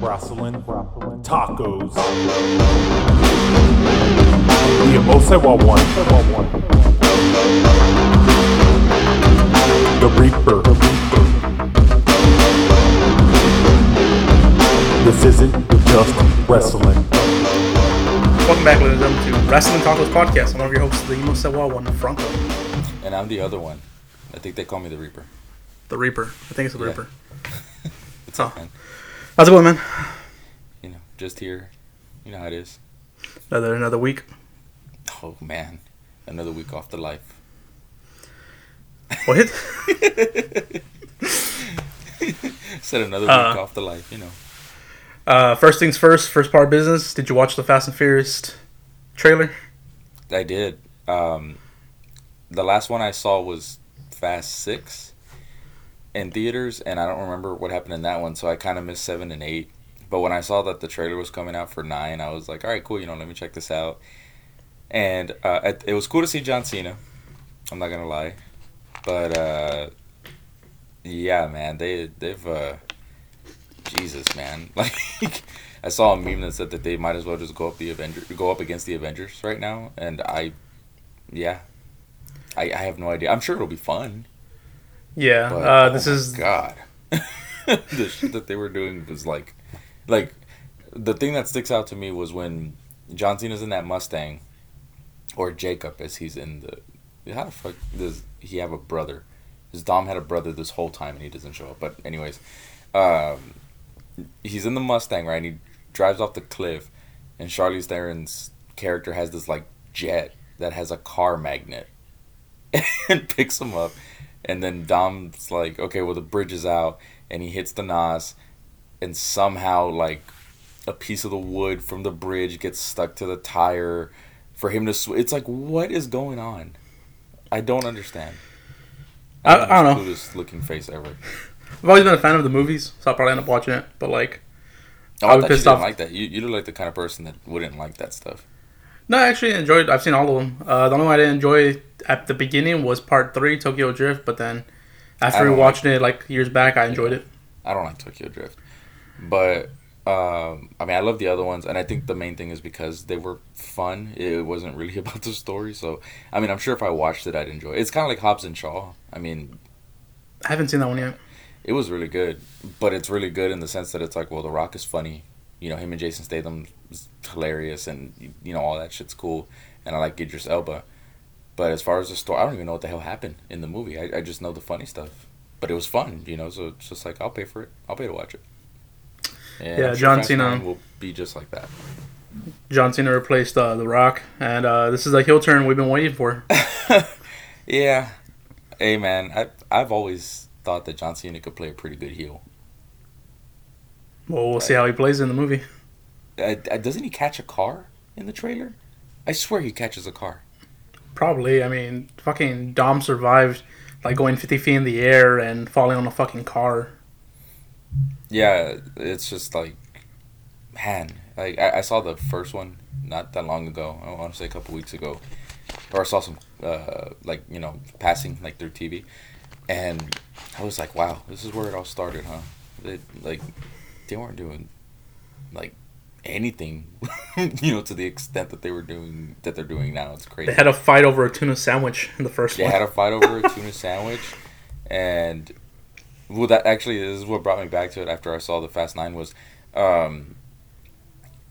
wrestling, tacos. The Emosewa one. The Reaper. This isn't just wrestling. Welcome back, ladies and gentlemen, to Wrestling Tacos Podcast. I'm one of your hosts, the Emo Sewa one, Franco, And I'm the other one. I think they call me the Reaper. the Reaper. I think it's the Yeah. Reaper. It's Oh. How's it going, man? You know, just here. You know how it is. Another another week. Oh man, another week off the life. What? Said another Uh. week off the life. You know. uh, first things first. First part of business. Did you watch the Fast and Furious trailer? I did. Um, the last one I saw was Fast Six in theaters, and I don't remember what happened in that one, so I kind of missed seven and eight. But when I saw that the trailer was coming out for nine, I was like, "All right, cool. You know, let me check this out." And uh, it, was cool to see John Cena. I'm not gonna lie, but uh, yeah, man, they they've uh, Jesus, man, like. I saw a meme that said that they might as well just go up the Avenger, go up against the Avengers right now, and I, yeah, I, I have no idea. I'm sure it'll be fun. Yeah. But, uh, oh this my is God, the shit that they were doing was like, like, the thing that sticks out to me was when John Cena's in that Mustang, or Jakob as he's in the. How the fuck does he have a brother? His Dom had a brother this whole time and he doesn't show up. But anyways, um, he's in the Mustang right. and He drives off the cliff, and Charlize Theron's character has this like jet that has a car magnet, and picks him up, and then Dom's like, okay, well the bridge is out, and he hits the NOS, and somehow like a piece of the wood from the bridge gets stuck to the tire for him to sw- it's like what is going on i don't understand I- I don't know. Clueless looking face ever I've always been a fan of the movies, so I'll probably end up watching it. But like, oh, I I was pissed didn't off. like that you, you look like the kind of person that wouldn't like that stuff no, I actually enjoyed. I've seen all of them. Uh, the only one I didn't enjoy at the beginning was Part Three, Tokyo Drift. But then after watching it like years back, I enjoyed it. i don't like tokyo drift but um, I mean, I love the other ones, and I think the main thing is because they were fun. It wasn't really about the story, so I mean, I'm sure if I watched it, I'd enjoy. it. It's kind of like Hobbs and Shaw. I mean, I haven't seen that one yet. It was really good, but it's really good in the sense that it's like, well, The Rock is funny. You know, him and Jason Statham hilarious, and you know all that shit's cool. And I like Idris Elba, but as far as the story, I don't even know what the hell happened in the movie. I, I just know the funny stuff, but it was fun, you know. So it's just like I'll pay for it. I'll pay to watch it. And Yeah, John Cena. Will be just like that. John Cena replaced uh, The Rock, and uh, this is a heel turn we've been waiting for. Yeah, hey man, I I've always thought that John Cena could play a pretty good heel. Well, we'll see how he plays in the movie. Uh, uh, doesn't he catch a car in the trailer? I swear he catches a car. Probably. I mean, fucking Dom survived like going 50 feet in the air and falling on a fucking car. Yeah, it's just like, man, like I, I saw the first one not that long ago. I want to say a couple weeks ago, or I saw some uh like you know passing like through TV, and I was like, wow, this is where it all started, huh? They like they weren't doing like anything, you know, to the extent that they were doing that they're doing now. It's crazy. They had a fight over a tuna sandwich in the first They one. had a fight over a tuna sandwich, and well, that actually this is what brought me back to it. After I saw the Fast Nine was, um,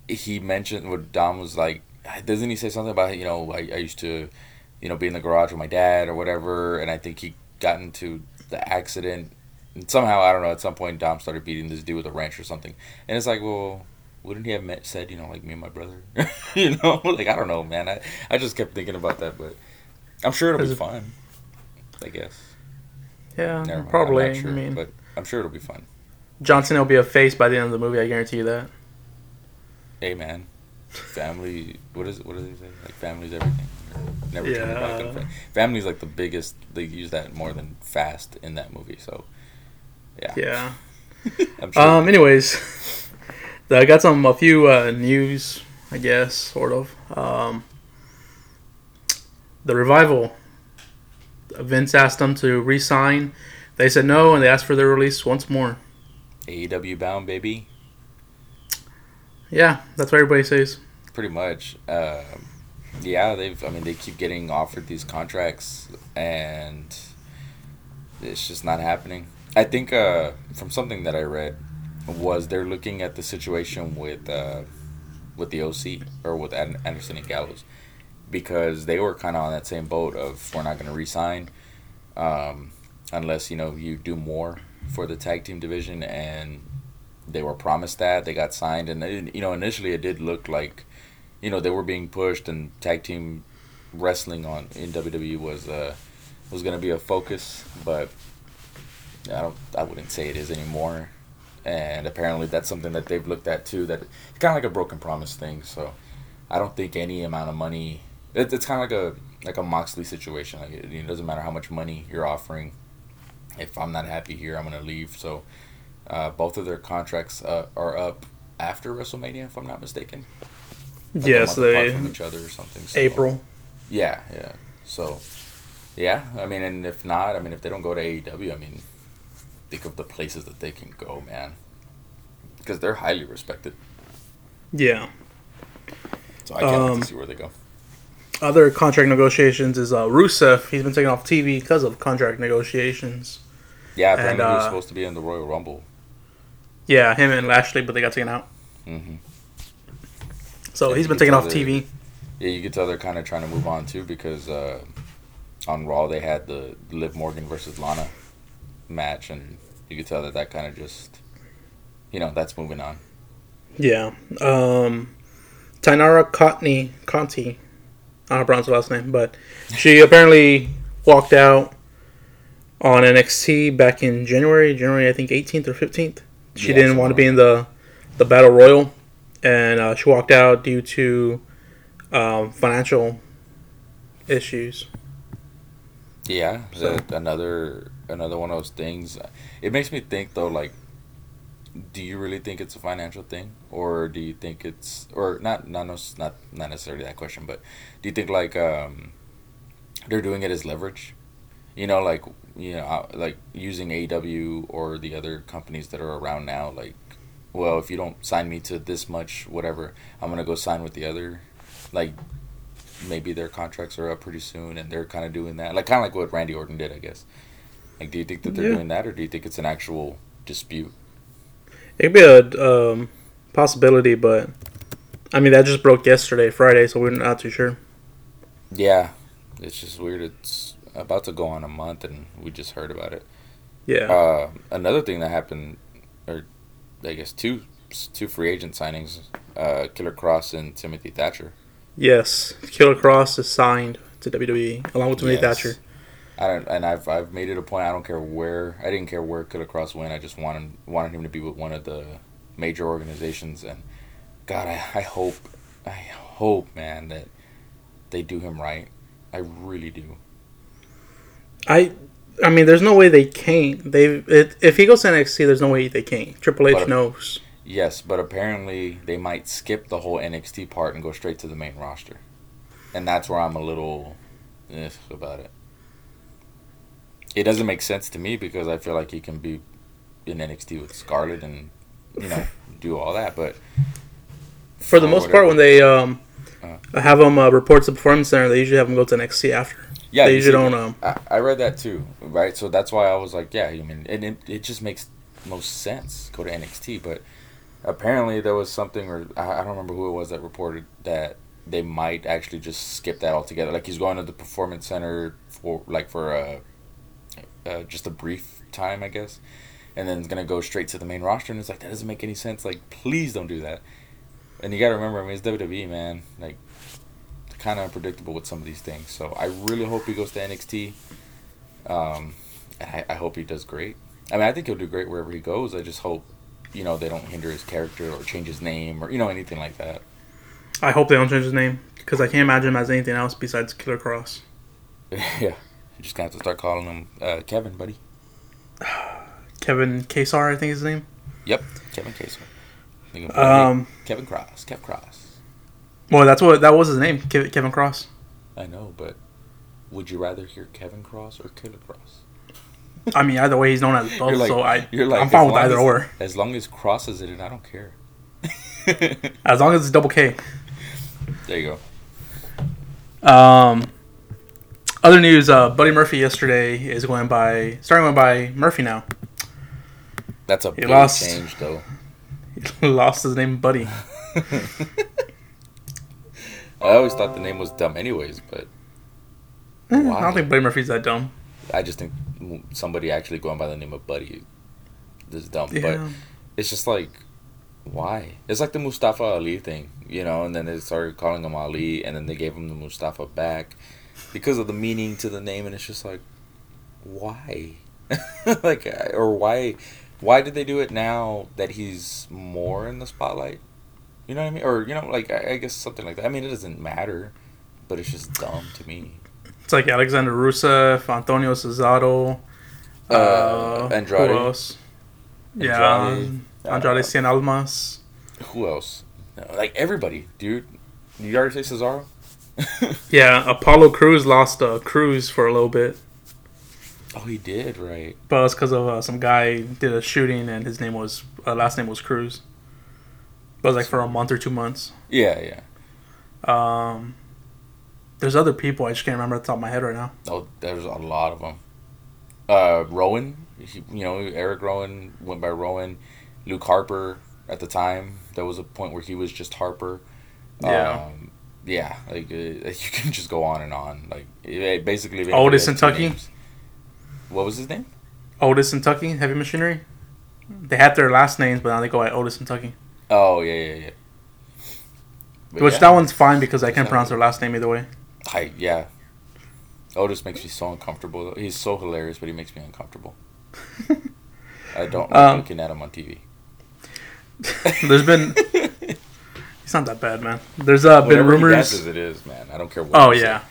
he mentioned what Dom was like. Doesn't he say something about you know I, I used to, you know, be in the garage with my dad or whatever, and I think he got into the accident. And somehow I don't know. At some point, Dom started beating this dude with a wrench or something, and it's like, well, wouldn't he have met, said, you know, like me and my brother, you know, like I don't know, man. I I just kept thinking about that, but I'm sure it'll be it- fun. I guess. yeah, Never mind. probably. I'm sure, I mean, but I'm sure it'll be fun. johnson will be a face by the end of the movie. I guarantee you that. Hey, man, family. What is what do they say? Like family's everything. Never turn your back on Yeah. Family's like the biggest. They use that more than fast in that movie. So, yeah. Yeah. Sure. Um. Anyways, I got some a few uh, news. I guess sort of. Um. The revival. Vince asked them to re-sign. They said no, and they asked for their release once more. AEW bound, baby. Yeah, that's what everybody says. pretty much. Um, yeah, they've. I mean, they keep getting offered these contracts, and it's just not happening. I think uh, from something that I read was they're looking at the situation with uh, with the OC or with Anderson and Gallows because they were kind of on that same boat of we're not going to resign um, unless you know you do more for the tag team division and they were promised that they got signed and they, you know initially it did look like you know they were being pushed and tag team wrestling on in WWE was uh was going to be a focus but I don't I wouldn't say it is anymore and apparently that's something that they've looked at too that it's kind of like a broken promise thing so I don't think any amount of money it, it's kind of like a like a Moxley situation like it, it doesn't matter how much money you're offering if I'm not happy here I'm going to leave so uh, both of their contracts uh, are up after WrestleMania, if I'm not mistaken. Like a yes, month apart they from each other or something. so- April. Yeah, yeah. So, yeah. I mean, and if not, I mean, if they don't go to AEW, I mean, think of the places that they can go, man. Because they're highly respected. Yeah. So I can't wait Um, to see where they go. Other contract negotiations is uh, Rusev. He's been taken off TV because of contract negotiations. Yeah, apparently and, he was uh, supposed to be in the Royal Rumble. Yeah, him and Lashley, but they got taken out. hmm So Yeah, he's been taken off TV. Yeah, you could tell they're kind of trying to move on too because uh, on Raw they had the Liv Morgan versus Lana match, and you could tell that that kind of just, you know, that's moving on. Yeah. Um, Taynara Conti, Conti, I don't pronounce her last name, but she apparently walked out on NXT back in January, January I think 18th or 15th. She Yeah, didn't want to be in the the Battle Royal, and uh, she walked out due to um, financial issues. Yeah, So- another another one of those things. It makes me think though, like, do you really think it's a financial thing, or do you think it's, or not, not, no- not, not necessarily that question, but do you think like um, they're doing it as leverage? You know, like you know, uh, like using AEW or the other companies that are around now, like, well, if you don't sign me to this much, whatever, I'm gonna go sign with the other, like maybe their contracts are up pretty soon and they're kind of doing that. Like kind of like what randy orton did i guess like do you think that they're Yeah. doing that or do you think it's an actual dispute It could be a um, possibility, but I mean that just broke yesterday, Friday, so we're not too sure. yeah it's just weird it's about to go on a month and we just heard about it Yeah. uh, another thing that happened or i guess two two free agent signings uh, Killer Kross and timothy thatcher Yes, Killer Kross is signed to WWE along with Timothy Yes. Thatcher. I don't, and I've I've made it a point. I don't care where. I didn't care where Killer Kross went. I just wanted wanted him to be with one of the major organizations. And God, I, I hope, I hope, man, that they do him right. I really do. I, I mean, there's no way they can't. They it, if he goes to NXT, there's no way they can't. Triple H But- knows. Yes, but apparently they might skip the whole NXT part and go straight to the main roster, and that's where I'm a little eh, about it. It doesn't make sense to me because I feel like he can be in NXT with Scarlett and you know do all that, but For the most whatever. part, when they um Uh. have them uh, report to the performance center, they usually have them go to NXT after. Yeah, they usually see, don't. Um, I, I read that too, right? So that's why I was like, yeah, I mean, and it, it just makes most sense go to NXT. But apparently there was something, or I, I don't remember who it was that reported that they might actually just skip that altogether. Like he's going to the performance center for like for a, uh, just a brief time, I guess, and then it's gonna go straight to the main roster. And it's like that doesn't make any sense. Like please don't do that. And you gotta remember, I mean, it's WWE, man. Like kind of unpredictable with some of these things. So I really hope he goes to NXT. Um, and I, I hope he does great. I mean, I think he'll do great wherever he goes. I just hope, you know, they don't hinder his character or change his name or you know anything like that. I hope they don't change his name because I can't imagine him as anything else besides Killer Kross. yeah, you just gonna have to start calling him uh, Kevin, buddy. Kevin Kesar, I think is his name. Yep, Kevin Casey. Um, Kevin Cross, Kev Cross. well, that's what that was his name, Ke- Kevin Cross. I know, but would you rather hear Kevin Cross or Killer Kross? I mean, either way, he's known as both. Like- so I, you're like, I'm fine with either as- or. As long as Cross is in it, I don't care. As long as it's double K. there you go. Um, other news: uh, Buddy Murphy yesterday is going by starting going by Murphy now. That's a He big lost. change, though. He lost his name, Buddy. I always thought the name was dumb, anyways, but Eh, I don't think Buddy Murphy's that dumb. I just think somebody actually going by the name of Buddy is dumb. But it's just like, why? It's like the Mustafa Ali thing, you know, and then they started calling him Ali, and then they gave him the Mustafa back because of the meaning to the name, and it's just like, why? like, or why? Why did they do it now that he's more in the spotlight? You know what I mean? Or you know, like I, I guess something like that. I mean, it doesn't matter, but it's just dumb to me. It's like Alexander Rusev, Antonio Cesaro, Uh, who Andrade. else? Yeah, Andrade. Andrade Uh, Cien Almas. Who else? No, like everybody, dude. You already say Cesaro? Yeah, Apollo Crews lost uh, Crews for a little bit, oh, he did, right? but it's because of uh, some guy did a shooting and his name was uh, last name was Cruz. But it was like for a month or two months. Yeah, yeah. Um, there's other people I just can't remember the top of my head right now. Oh, there's a lot of them. Uh, Rowan, he, you know, Eric Rowan went by Rowan. Luke Harper at the time, there was a point where he was just Harper. Yeah. Um, yeah, like uh, you can just go on and on. Like it, basically, Otis and Tucker? names- What was his name? Otis and Tucker, Heavy Machinery. They had their last names, but now they go by Otis and Tucker. Oh yeah, yeah, yeah. But Which yeah, that one's fine because I can't pronounce their last name either way. I yeah. Otis makes me so uncomfortable. He's so hilarious, but he makes me uncomfortable. I don't like Um, looking at him on TV. There's been. He's not that bad, man. There's uh, been Whatever he rumors. guesses it is, man. I don't care what. Oh you say.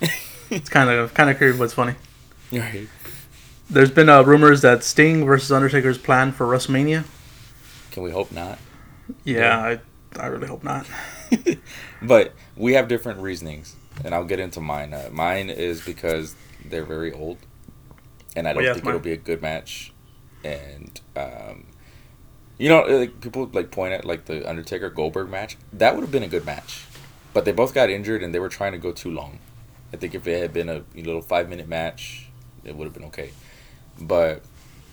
yeah, it's kind of kind of creepy, but it's funny. Right. There's been uh, rumors that Sting versus Undertaker's plan for WrestleMania. Can we hope not? Yeah, I, I really hope not. But we have different reasonings, and I'll get into mine. Uh, mine is because they're very old, and I don't yeah, think mine. it'll be a good match. And um, you know, like people like point at like the Undertaker Goldberg match. That would have been a good match, but they both got injured, and they were trying to go too long. I think if it had been a little five minute match, it would have been okay. But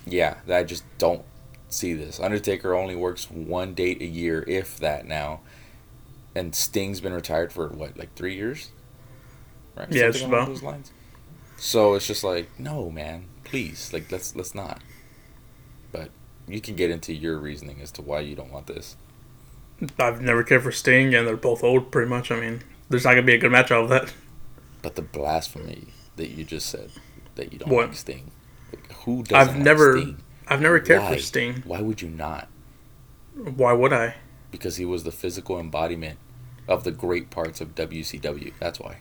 yeah, I just don't see this. Undertaker only works one date a year, if that now. And Sting's been retired for what, like three years? Right? Yeah, Something along about. those lines. So it's just like, no, man, please, like let's let's not. You can get into your reasoning as to why you don't want this. I've never cared for Sting, and they're both old, pretty much. I mean, there's not gonna be a good match out of that. But the blasphemy that you just said that you don't What? like Sting. Like, who doesn't I've like never, Sting? I've never cared Why? for Sting. Why would you not? Why would I? Because he was the physical embodiment of the great parts of WCW. That's why.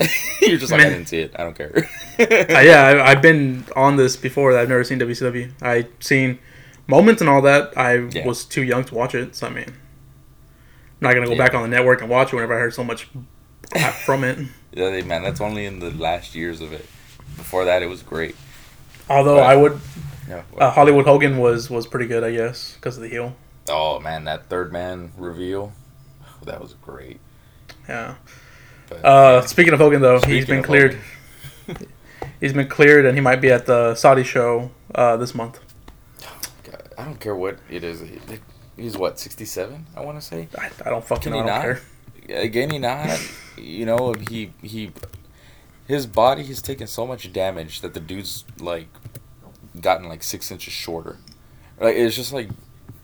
You're just like, I didn't see it. I don't care. Uh, yeah, I, I've been on this before. I've never seen WCW. I seen moments and all that. I Yeah. was too young to watch it, so I mean, I'm not gonna go Yeah. back on the network and watch it whenever I heard so much from it. Yeah, man, that's only in the last years of it. Before that, it was great. Although Right. I would, Yeah. uh, Hollywood Hogan was was pretty good, I guess, because of the heel. oh man, that third man reveal, that was great. Yeah. But, Uh, speaking of Hogan, though, he's been cleared. He's been cleared, and he might be at the Saudi show uh, this month. God, I don't care what it is. He's what sixty seven. I want to say. I, I don't fucking Can know. he I not? care. Again, he not. You know, he he, his body has taken so much damage that the dude's like gotten like six inches shorter. Like it's just like,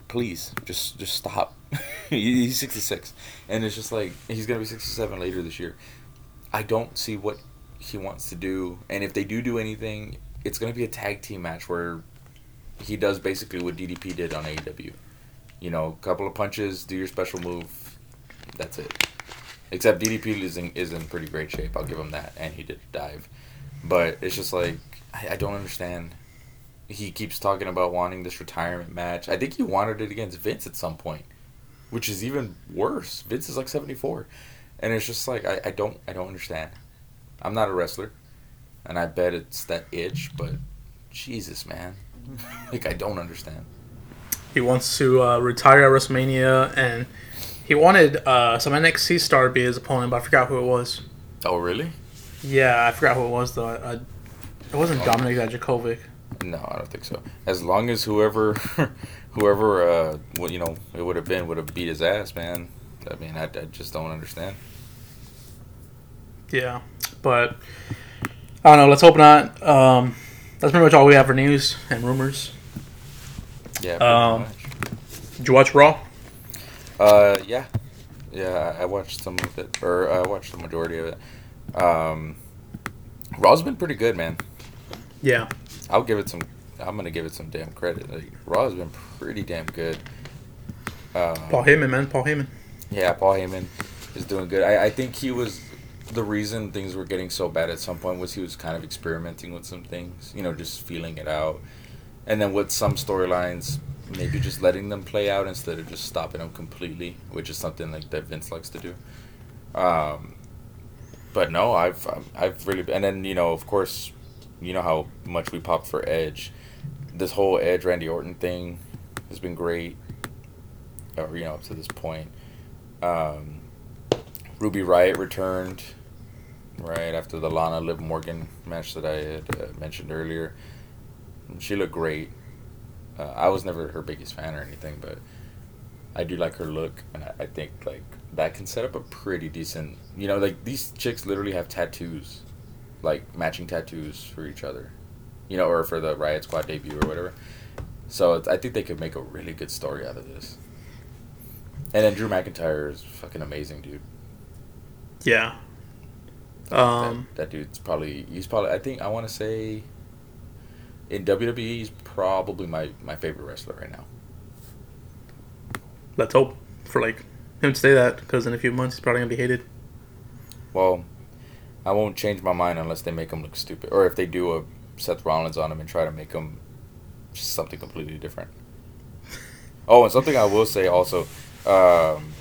please, just just stop. He's sixty six, and it's just like he's gonna be sixty seven later this year. I don't see what he wants to do, and if they do do anything, it's gonna be a tag team match where he does basically what DDP did on AEW. You know, a couple of punches, do your special move, that's it. Except DDP is in, is in pretty great shape. I'll give him that, and he did dive. But it's just like I, I don't understand. He keeps talking about wanting this retirement match. I think he wanted it against Vince at some point, which is even worse. Vince is like seventy four, and it's just like I, I don't I don't understand. I'm not a wrestler, and I bet it's that itch, but Jesus, man, like I don't understand. He wants to uh, retire at WrestleMania, and he wanted uh, some NXT star to be his opponent, but I forgot who it was. Oh, really? Yeah, I forgot who it was though. I, I- it wasn't Dominic Dijakovic. No, I don't think so. As long as whoever, whoever, uh, you know, it would have been would have beat his ass, man. I mean, I, I just don't understand. Yeah, but I don't know. Let's hope not. Um, that's pretty much all we have for news and rumors. Yeah. Um, much. Did you watch Raw? Uh, yeah, yeah. I I watched some of it, or I watched the majority of it. Um, Raw's been pretty good, man. Yeah, I'll give it some. I'm gonna give it some damn credit. Like, Raw's been pretty damn good. Um, Paul Heyman, man, Paul Heyman. Yeah, Paul Heyman is doing good. I, I think he was the reason things were getting so bad at some point was he was kind of experimenting with some things, you know, just feeling it out. And then with some storylines, maybe just letting them play out instead of just stopping them completely, which is something like that Vince likes to do. Um, but no, I've- I've really and then you know of course, you know how much we popped for Edge. This whole Edge Randy Orton thing has been great. Or you know up to this point. Um, Ruby Riot returned right after the Lana Liv Morgan match that I had uh, mentioned earlier. She looked great. Uh, I was never her biggest fan or anything, but I do like her look, and I, I think like that can set up a pretty decent. You know, like these chicks literally have tattoos, like matching tattoos for each other. You know, or for the Riot Squad debut or whatever. So it's, I think they could make a really good story out of this. And then Drew McIntyre is fucking amazing, dude. Yeah. Um, that, that dude's probably he's probably I think I want to say in WWE he's probably my my favorite wrestler right now. let's hope for like him to say that because in a few months he's probably gonna be hated. Well, I won't change my mind unless they make him look stupid, or if they do a Seth Rollins on him and try to make him something completely different. Oh, and something I will say also, um,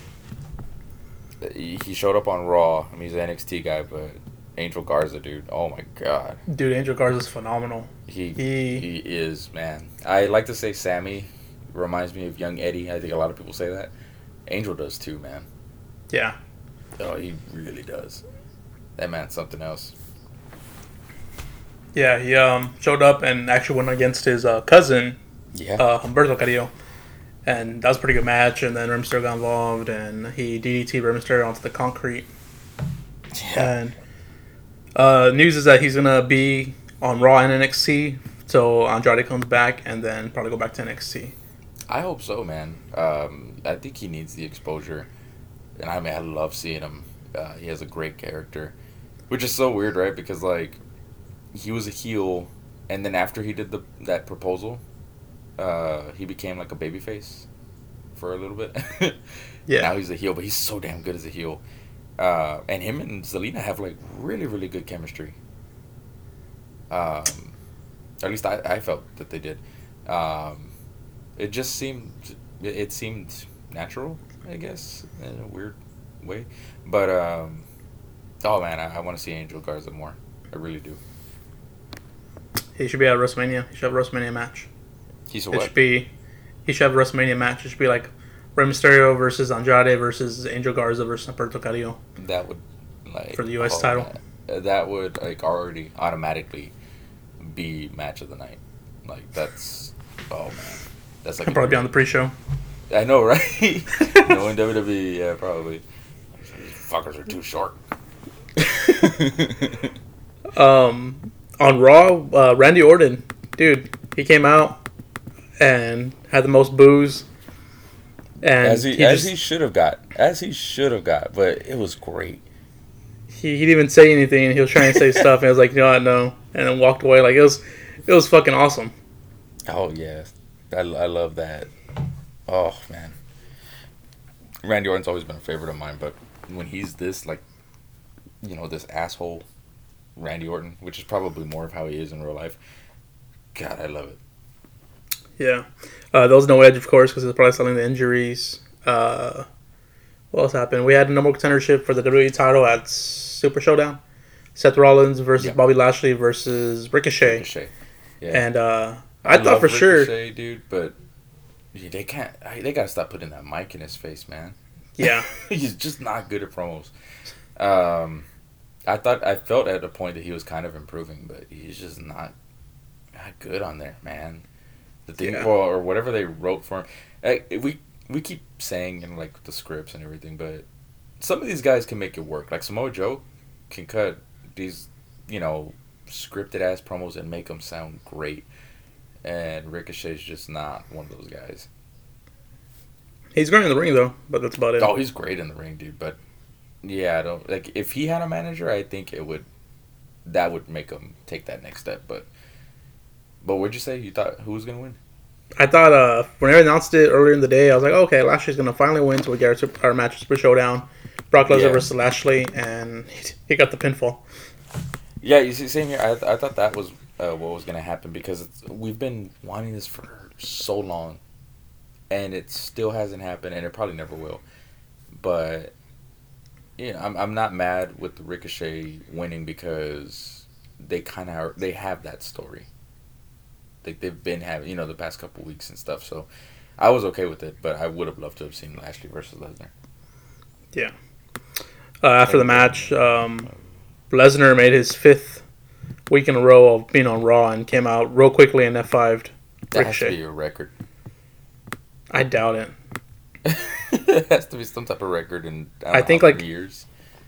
he showed up on Raw. I mean, he's an NXT guy, but Angel Garza, dude. Oh my god. Dude, Angel Garza's phenomenal. He, He- he is man. I like to say Sammy reminds me of young Eddie. I think a lot of people say that. Angel does too, man. Yeah. Oh, he really does. That meant something else. Yeah, he um, showed up and actually went against his uh, cousin, Yeah. uh, Humberto Carrillo. And that was a pretty good match. And then Rey got involved and he DDT Rey onto the concrete. yeah. And uh, news is that he's going to be on Raw and NXT till Andrade comes back and then probably go back to NXT. I hope so, man. Um, I think he needs the exposure, and I mean, I love seeing him. Uh, he has a great character, which is so weird, right? Because like, he was a heel, and then after he did the that proposal, uh, he became like a babyface for a little bit. Yeah. Now he's a heel, but he's so damn good as a heel. Uh, and him and Zelina have like really, really good chemistry. Um, at least I, I felt that they did. Um, it just seemed it, it seemed natural, I guess, in a weird way. But um, oh man, I, I want to see Angel Garza more. I really do. He should be at WrestleMania. He should have a WrestleMania match. He's a It should be. He should have a WrestleMania match. It should be like Rey Mysterio versus Andrade versus Angel Garza versus Humberto Carrillo. that would like For the US oh, title. man, uh, that would like already automatically be match of the night. Like that's oh man, that's like He'll probably be on the pre-show. I know, right? no in WWE, yeah, probably. These fuckers are too short. Um, on Raw, uh, Randy Orton, dude, he came out and had the most booze. And as he, he, as just, he should have got, as he should have got, but it was great. he, he didn't even say anything. He was trying to say stuff, and I was like, you know what, no, and then walked away. Like it was, it was fucking awesome. Oh yeah, I, I love that. Oh man, Randy Orton's always been a favorite of mine, but when he's this like, you know, this asshole, Randy Orton, which is probably more of how he is in real life. God, I love it. Yeah, uh, there was no edge, of course, because it's probably selling the injuries. Uh, what else happened? We had a number contendership for the WWE title at Super Showdown. Seth Rollins versus Yeah. Bobby Lashley versus Ricochet. Ricochet. Yeah, And uh, I, thought love for sure, Ricochet, dude, but they can't. I- They gotta stop putting that mic in his face, man. Yeah. He's just not good at promos. Um, I thought I felt at a point that he was kind of improving, but he's just not, not good on there, man. The thing, Yeah. or, or whatever they wrote for him. Like, we we keep saying in like the scripts and everything, but some of these guys can make it work. Like Samoa Joe can cut these, you know, scripted ass promos and make them sound great. And Ricochet's just not one of those guys. He's great in the ring though, but that's about it. Oh, he's great in the ring, dude. But yeah, I don't like if he had a manager, I think it would that would make him take that next step. But but what'd you say? You thought who was gonna win? I thought uh, when they announced it earlier in the day, I was like, okay, Lashley's gonna finally win, so we get our, super- our match Super Showdown, Brock Lesnar Yeah. versus Lashley, and he got the pinfall. Yeah, you see, same here. I, I thought that was uh, what was gonna happen because it's, we've been wanting this for so long, and it still hasn't happened, and it probably never will. But know, I'm I'm not mad with the Ricochet winning because they kind of they have that story. Like they've been having, you know, the past couple weeks and stuff. So I was okay with it, but I would have loved to have seen Lashley versus Lesnar. Yeah. Uh, after the match, um, Lesnar made his fifth week in a row of being on Raw and came out real quickly in F5'd That has to Ricochet. be a record. I doubt it. it has to be some type of record in I, I think, like- years.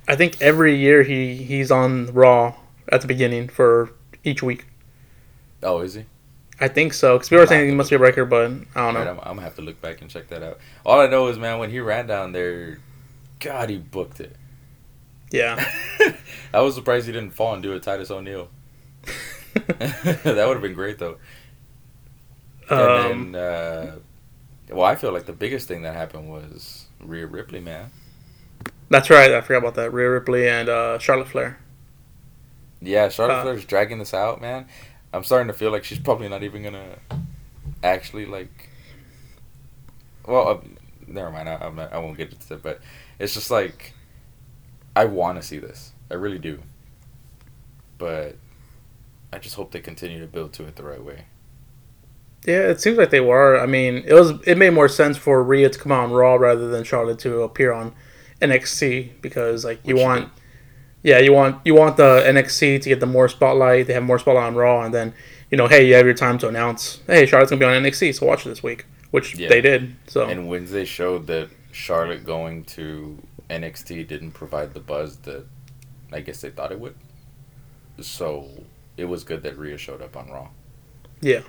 I think every year he, he's on Raw at the beginning for each week. Oh, is he? I think so. Because people were saying he must be a record, but I don't Alright, know. I'm, I'm gonna have to look back and check that out. All I know is, man, when he ran down there, God, he booked it. Yeah. I was surprised he didn't fall and do a Titus O'Neil. that would have been great, though. Um, And then, uh, well, I feel like the biggest thing that happened was Rhea Ripley, man. that's right. I forgot about that. Rhea Ripley and uh, Charlotte Flair. Yeah, Charlotte Uh, Flair's dragging this out, man. I'm starting to feel like she's probably not even gonna actually like. Well, uh, never mind. I, I'm not, I won't get into it, but it's just like I want to see this. I really do. But I just hope they continue to build to it the right way. Yeah, it seems like they were. I mean, it was it made more sense for Rhea to come on Raw rather than Charlotte to appear on NXT because like you Which want, did. yeah, you want you want the NXT to get the more spotlight. They have more spotlight on Raw, and then you know, hey, you have your time to announce, hey, Charlotte's gonna be on NXT, so watch it this week, which Yeah. they did. So And Wednesday showed that Charlotte going to NXT didn't provide the buzz that I guess they thought it would. So it was good that Rhea showed up on Raw. yeah.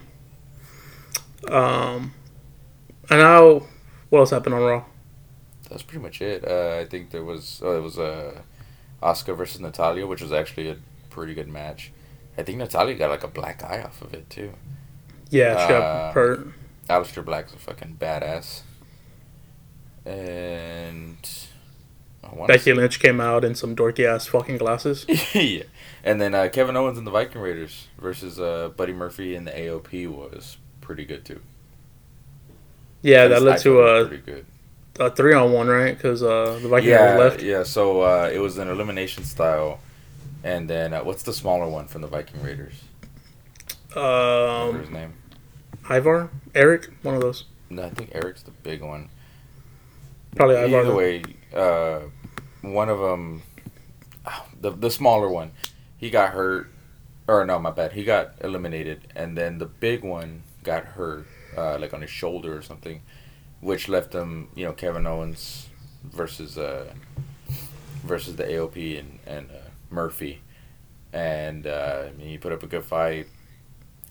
Um, and now what else happened on Raw? That's pretty much it. Uh, I think there was oh, it was uh, Asuka versus Natalya, which was actually a pretty good match. I think Natalya got like a black eye off of it too. Yeah, she Uh, got hurt. Aleister Black's a fucking badass. And I Becky Lynch came out in some dorky ass fucking glasses. yeah. And then uh, Kevin Owens and the Viking Raiders versus uh, Buddy Murphy and the AOP was pretty good too. Yeah, that led to thought it was a, good. a three on one, right? Because uh, the Viking yeah, Raiders left. yeah. So uh, it was an elimination style, and then uh, what's the smaller one from the Viking Raiders? Remember his Um, name? Ivar, Erik, one of those. No, I think Erik's the big one. Probably Ivar. Either way, uh, one of them, the the smaller one, he got hurt, or no, my bad, he got eliminated, and then the big one got hurt, uh, like on his shoulder or something, which left him, you know, Kevin Owens versus uh, versus the AOP and and uh, Murphy, and uh, he put up a good fight.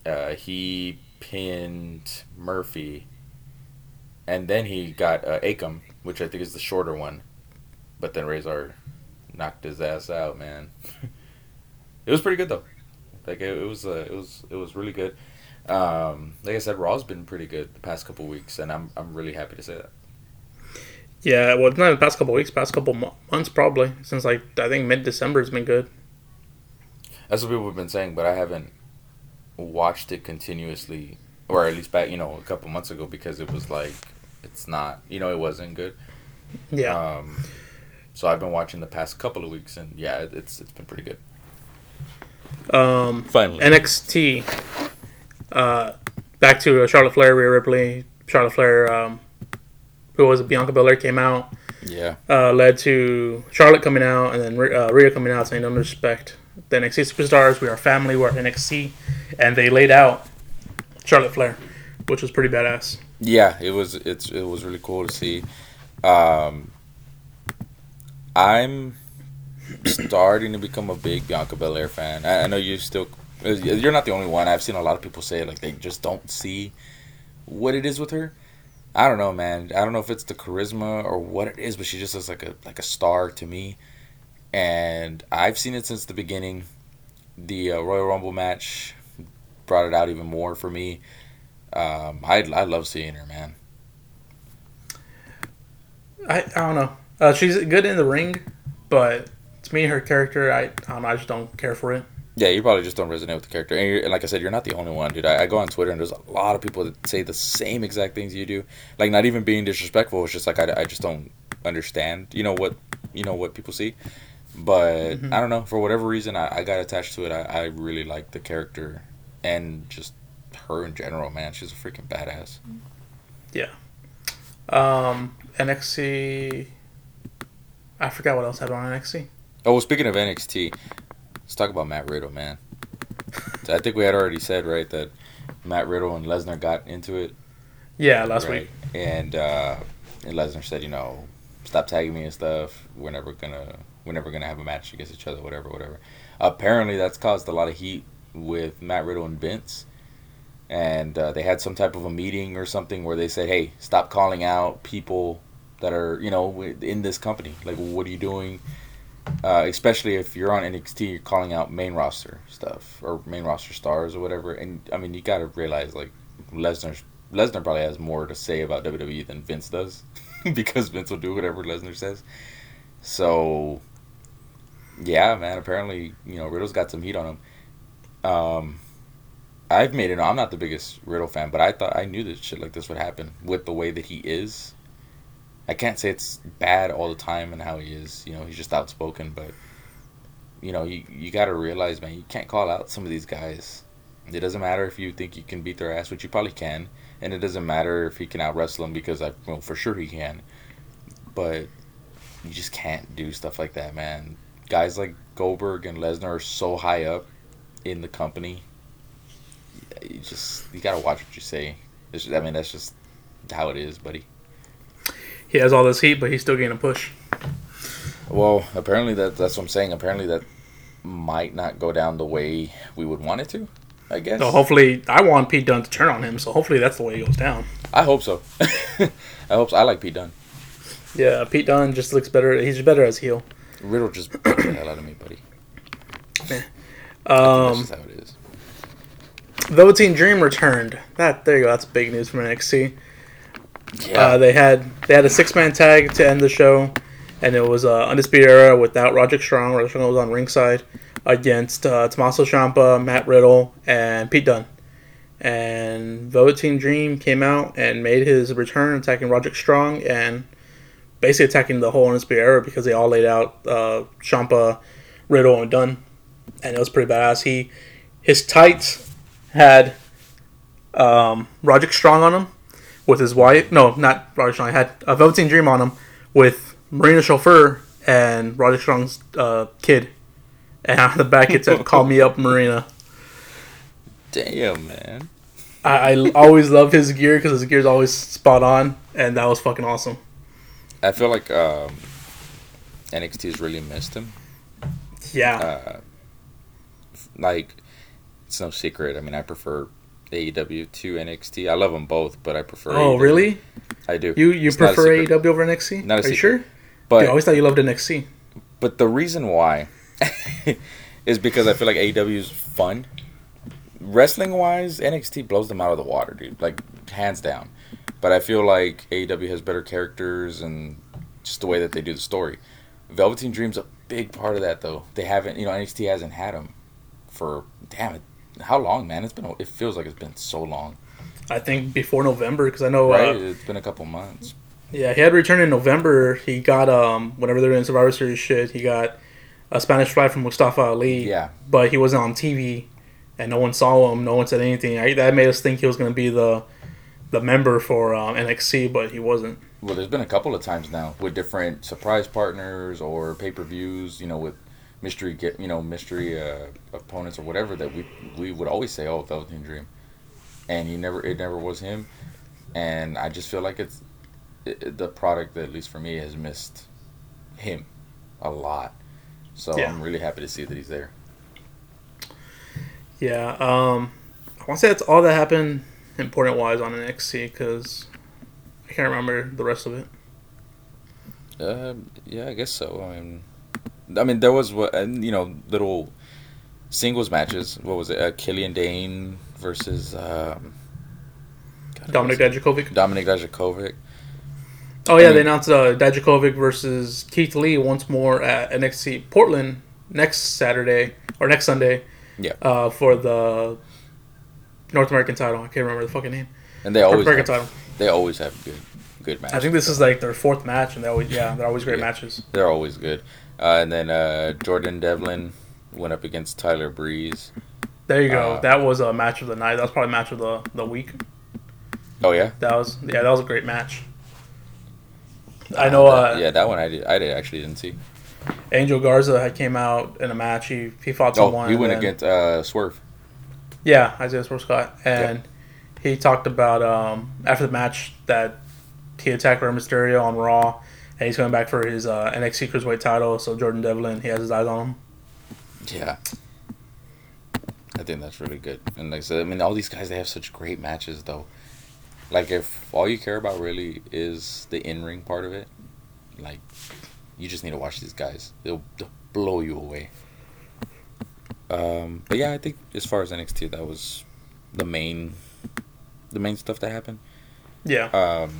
Uh, he pinned Murphy and then he got uh, Akam, which I think is the shorter one. But then Rezar knocked his ass out, man. it was pretty good though. Like it, it was, uh, it was, it was really good. Um, like I said, Raw's been pretty good the past couple weeks, and I'm, I'm really happy to say that. Yeah, well, not in the past couple weeks, past couple mo- months probably. Since like I think mid December has been good. That's what people have been saying, but I haven't watched it continuously, or at least back, you know, a couple months ago because it was like, it's not, you know, it wasn't good. Yeah, Um, so I've been watching the past couple of weeks, and yeah, it- it's it's been pretty good. um, Finally, NXT. Uh, back to uh, Charlotte Flair, Rhea Ripley. Charlotte Flair, um, who was it, Bianca Belair came out, Yeah. uh, led to Charlotte coming out, and then uh, Rhea coming out saying, "Don't respect the NXT superstars. We are family. We're NXT," and they laid out Charlotte Flair, which was pretty badass. Yeah, it was it's it was really cool to see. Um, I'm starting to become a big Bianca Belair fan. I, I know you still you're not the only one. I've seen a lot of people say like they just don't see what it is with her. I don't know, man. I don't know if it's the charisma or what it is, but she just looks like a like a star to me. And I've seen it since the beginning. The uh, Royal Rumble match brought it out even more for me. Um, I I love seeing her, man. I, I don't know. Uh, she's good in the ring, but to me, her character, I, I don't know. I just don't care for it. Yeah, you probably just don't resonate with the character, and, you're, and like I said, you're not the only one, dude. I, I go on Twitter and there's a lot of people that say the same exact things you do. Like, not even being disrespectful. It's just like I, I just don't understand. You know what? You know what people see. But I don't know. For whatever reason, I, I got attached to it. I, I really like the character and just her in general, man. She's a freaking badass. Yeah. Um, NXT. I forgot what else happened on NXT. Oh, well, speaking of NXT, let's talk about Matt Riddle, man. I think we had already said right that Matt Riddle and Lesnar got into it. Yeah, last right? week. And uh, and Lesnar said, you know, stop tagging me and stuff. We're never gonna we're never gonna have a match against each other, whatever, whatever. Apparently, that's caused a lot of heat with Matt Riddle and Vince. And uh, they had some type of a meeting or something where they said, "Hey, stop calling out people that are, you know, in this company. Like, what are you doing? Uh, especially if you're on NXT, you're calling out main roster stuff or main roster stars or whatever. And I mean, you got to realize like Lesnar, Lesnar probably has more to say about WWE than Vince does, because Vince will do whatever Lesnar says. So, yeah, man. Apparently, you know, Riddle's got some heat on him. Um, I've made it. I'm not the biggest Riddle fan, but I thought I knew that shit like this would happen with the way that he is. I can't say it's bad all the time and how he is. You know, he's just outspoken, but you know, you you got to realize, man, you can't call out some of these guys. It doesn't matter if you think you can beat their ass, which you probably can, and it doesn't matter if he can out wrestle them because I well for sure he can. But you just can't do stuff like that, man. Guys like Goldberg and Lesnar are so high up in the company. You just you gotta watch what you say. Just- I mean, that's just how it is, buddy. He has all this heat, but he's still getting a push. Well, apparently that that's what I'm saying. Apparently that might not go down the way we would want it to. I guess. So hopefully, I want Pete Dunne to turn on him. So hopefully, that's the way it goes down. I hope so. I hope so. I like Pete Dunne. Yeah, Pete Dunne just looks better. He's better as heel. Riddle just beat the hell out of me, buddy. that's Um, just how it is. Velveteen Dream returned. That there you go. That's big news from NXT. Yeah. Uh, they had they had a six man tag to end the show, and it was uh, Undisputed Era without Roderick Strong. Roderick Strong was on ringside against uh, Tommaso Ciampa, Matt Riddle, and Pete Dunne. And Velveteen Dream came out and made his return, attacking Roderick Strong and basically attacking the whole Undisputed Era because they all laid out uh, Ciampa, Riddle, and Dunne, and it was pretty badass. He his tights had um, Roderick Strong on them with his wife. No, not Roderick Strong. I had a Velveteen Dream on him with Marina Shafir and Roderick Strong's uh, kid. And on the back it said, "Call me up, Marina." Damn, man. I, I always love his gear because his gear's always spot on, and that was fucking awesome. I feel like um, NXT has really missed him. Yeah, Uh, like, it's no secret. I mean, I prefer AEW to NXT. I love them both, but I prefer. oh, AEW. really? I do. You you It's prefer. AEW over NXT? Not a Are you sure? But Dude, I always thought you loved NXT. But the reason why is because I feel like AEW is fun. Wrestling wise, NXT blows them out of the water, dude. Like hands down. But I feel like AEW has better characters and just the way that they do the story. Velveteen Dream's a big part of that, though. They haven't, you know, NXT hasn't had them for damn it, how long, man? It's been, it feels like it's been so long, I think before November because I know. right? Uh, it's been a couple months. Yeah, he had returned in November. He got um whenever they're doing Survivor Series shit, he got a Spanish fly from Mustafa Ali. Yeah. But he wasn't on TV, and no one saw him. No one said anything. I, that made us think he was gonna be the the member for um, NXT, but he wasn't. Well, there's been a couple of times now with different surprise partners or pay per views. You know, with mystery get you know mystery uh, opponents or whatever that we we would always say, oh, Velveteen Dream, and he never it never was him, and I just feel like it's it, the product that at least for me has missed him a lot. So Yeah. I'm really happy to see that he's there. Yeah, um, I want to say that's all that happened important wise on NXT because I can't remember the rest of it. Um, yeah, I guess so. I mean, I mean, there was what you know little singles matches. What was it? Uh, Killian Dain versus um, God, Dominic? Dijakovic. Dominic Dijakovic. Oh yeah, I they announced uh, Dijakovic versus Keith Lee once more at NXT Portland next Saturday or next Sunday. Yeah. Uh, for the North American title. I can't remember the fucking name. And they North always American have, title. they always have good good matches. I think this is like their fourth match, and they always yeah, they're always great Yeah. matches. they're always good. Uh, and then uh, Jordan Devlin went up against Tyler Breeze. There you go. Uh, that was a match of the night. That was probably match of the the week. Oh yeah, That was yeah, that was a great match. I know. Uh, yeah, that one I did. I did actually didn't see. Angel Garza had came out in a match. He he fought Oh, someone. he went against uh, Swerve. Yeah, Isaiah Swerve Scott, and he talked about um, after the match that he attacked Rey Mysterio on Raw, and he's coming back for his uh, NXT Cruiserweight title. So Jordan Devlin, he has his eyes on him. Yeah. I think that's really good. And like I said, I mean, all these guys, they have such great matches, though. Like, if all you care about really is the in ring part of it, like, you just need to watch these guys. They'll, they'll blow you away. Um, but yeah, I think as far as NXT, that was the main, the main stuff that happened. Yeah, Um,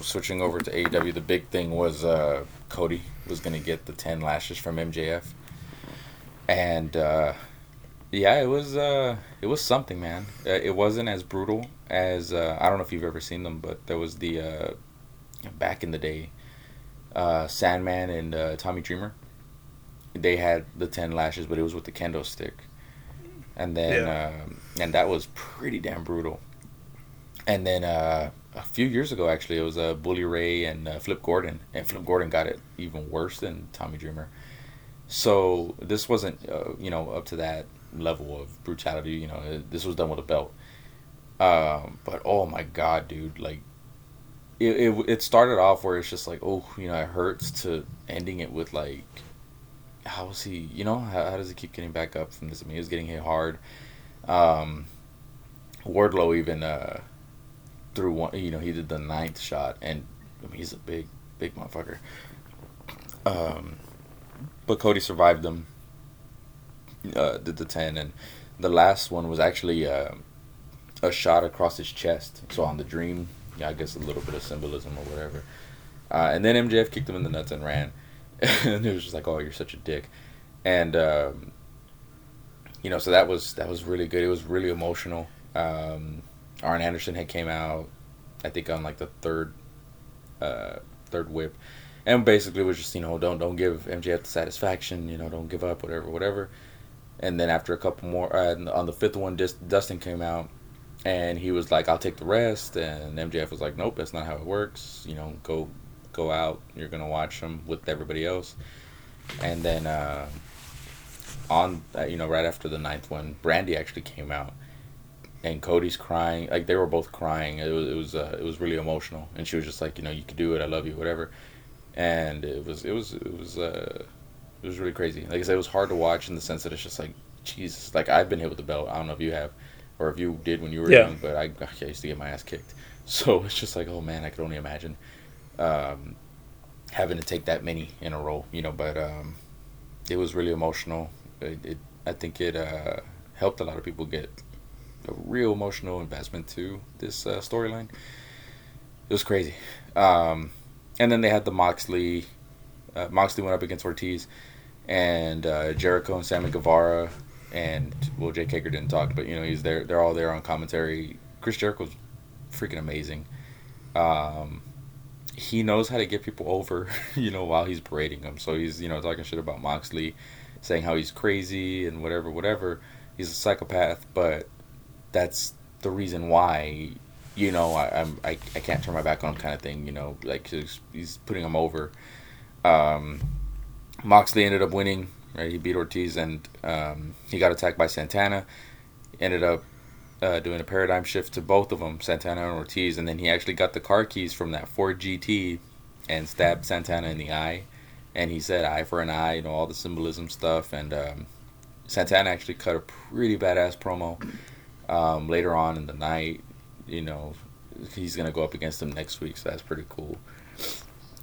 switching over to AEW, the big thing was uh, Cody was gonna get the ten lashes from MJF, and uh, yeah, it was uh, it was something, man. Uh, it wasn't as brutal as uh, I don't know if you've ever seen them, but there was the uh, back in the day, uh, Sandman and uh, Tommy Dreamer. They had the ten lashes, but it was with the kendo stick, and then um, and that was pretty damn brutal. And then uh, a few years ago, actually, it was uh, Bully Ray and uh, Flip Gordon, and Flip Gordon got it even worse than Tommy Dreamer. So this wasn't, uh, you know, up to that level of brutality. You know, this was done with a belt. Um, but oh my god, dude! Like, it, it it started off where it's just like, oh, you know, it hurts to ending it with like, how is he? You know, how, how does he keep getting back up from this? I mean, he was getting hit hard. Um, Wardlow even uh threw one. You know, he did the ninth shot, and I mean, he's a big, big motherfucker. Um, but Cody survived them. Uh, did the ten, and the last one was actually uh, a shot across his chest. So on the dream, yeah, I guess a little bit of symbolism or whatever. Uh, and then MJF kicked him in the nuts and ran, and it was just like, "Oh, you're such a dick," and um, you know, so that was that was really good. It was really emotional. Um, Arn Anderson had came out, I think on like the third, uh, third whip, and basically was just you know don't don't give MJF the satisfaction, you know don't give up whatever whatever, and then after a couple more uh, on the fifth one, Dustin came out, and he was like I'll take the rest, and MJF was like nope that's not how it works, you know go go out. You're gonna watch them with everybody else, and then uh, on uh, you know right after the ninth one, Brandi actually came out and Cody's crying. Like they were both crying. It was it was uh, it was really emotional, and she was just like, you know, you could do it. I love you, whatever. And it was it was it was uh, it was really crazy. Like I said, it was hard to watch in the sense that it's just like Jesus. Like I've been hit with the belt. I don't know if you have, or if you did when you were Yeah. young, but I, I used to get my ass kicked. So it's just like, oh man, I could only imagine um, having to take that many in a row. You know, but um, it was really emotional. It, it I think it uh, helped a lot of people get a real emotional investment to this uh, storyline. It was crazy. Um, and then they had the Moxley. Uh, Moxley went up against Ortiz, and uh, Jericho and Sammy Guevara, and well, Jake Hager didn't talk, but you know he's there. They're all there on commentary. Chris Jericho's freaking amazing. Um, he knows how to get people over, you know, while he's parading them. So he's you know talking shit about Moxley, saying how he's crazy and whatever, whatever. He's a psychopath, but that's the reason why you know, I, I'm I, I can't turn my back on kind of thing. You know, like he's, he's putting him over. Um, Moxley ended up winning. Right, he beat Ortiz, and um, he got attacked by Santana. Ended up uh, doing a paradigm shift to both of them, Santana and Ortiz, and then he actually got the car keys from that Ford GT and stabbed Santana in the eye. And he said eye for an eye, you know, all the symbolism stuff. And um, Santana actually cut a pretty badass promo um, later on in the night. You know, he's going to go up against him next week, so that's pretty cool.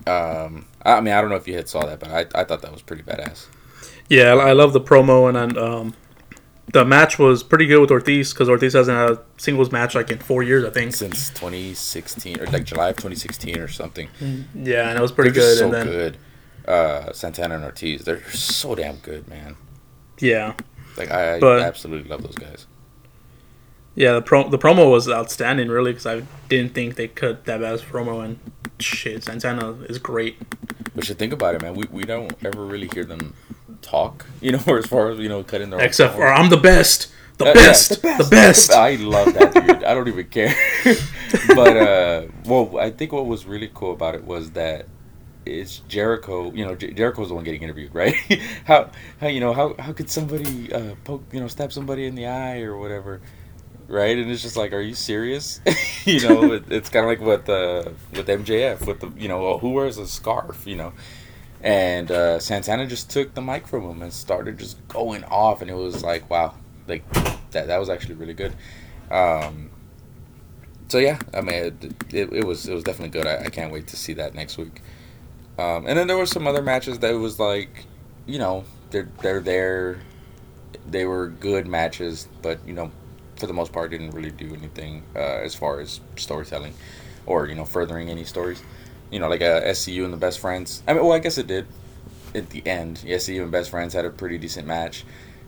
Um, I mean, I don't know if you had saw that, but I, I thought that was pretty badass. Yeah, I love the promo, and then um, the match was pretty good with Ortiz because Ortiz hasn't had a singles match like in four years, I think. Since 2016, or like July of 2016 or something. Yeah, and it was pretty They're good. so and then good. Uh, Santana and Ortiz, they're so damn good, man. yeah, Like I, But- I absolutely love those guys. Yeah, the pro the promo was outstanding, really, because I didn't think they cut that bad as promo, and shit, Santana is great. But you think about it, man. We, we don't ever really hear them talk, you know, or as far as you know, cutting their Except for. I'm the best, the Uh, yeah, best, the best. I love that dude. I don't even care. but uh, well, I think what was really cool about it was that it's Jericho. You know, Jer- Jericho's the one getting interviewed, right? how how you know how how could somebody uh, poke you know stab somebody in the eye or whatever, right? And it's just like, are you serious? you know, it, it's kind of like with uh, with MJF with the you know well, who wears a scarf, you know. And uh, Santana just took the mic from him and started just going off, and it was like, wow, like that that was actually really good. Um, so yeah, I mean, it, it, it was it was definitely good. I, I can't wait to see that next week. Um, and then there were some other matches that was like, you know, they're they're there. They were good matches, but you know, for the most part, didn't really do anything uh, as far as storytelling, or you know, furthering any stories. You know, like uh, SCU and the Best Friends. I mean, well, I guess it did. At the end, SCU and Best Friends had a pretty decent match.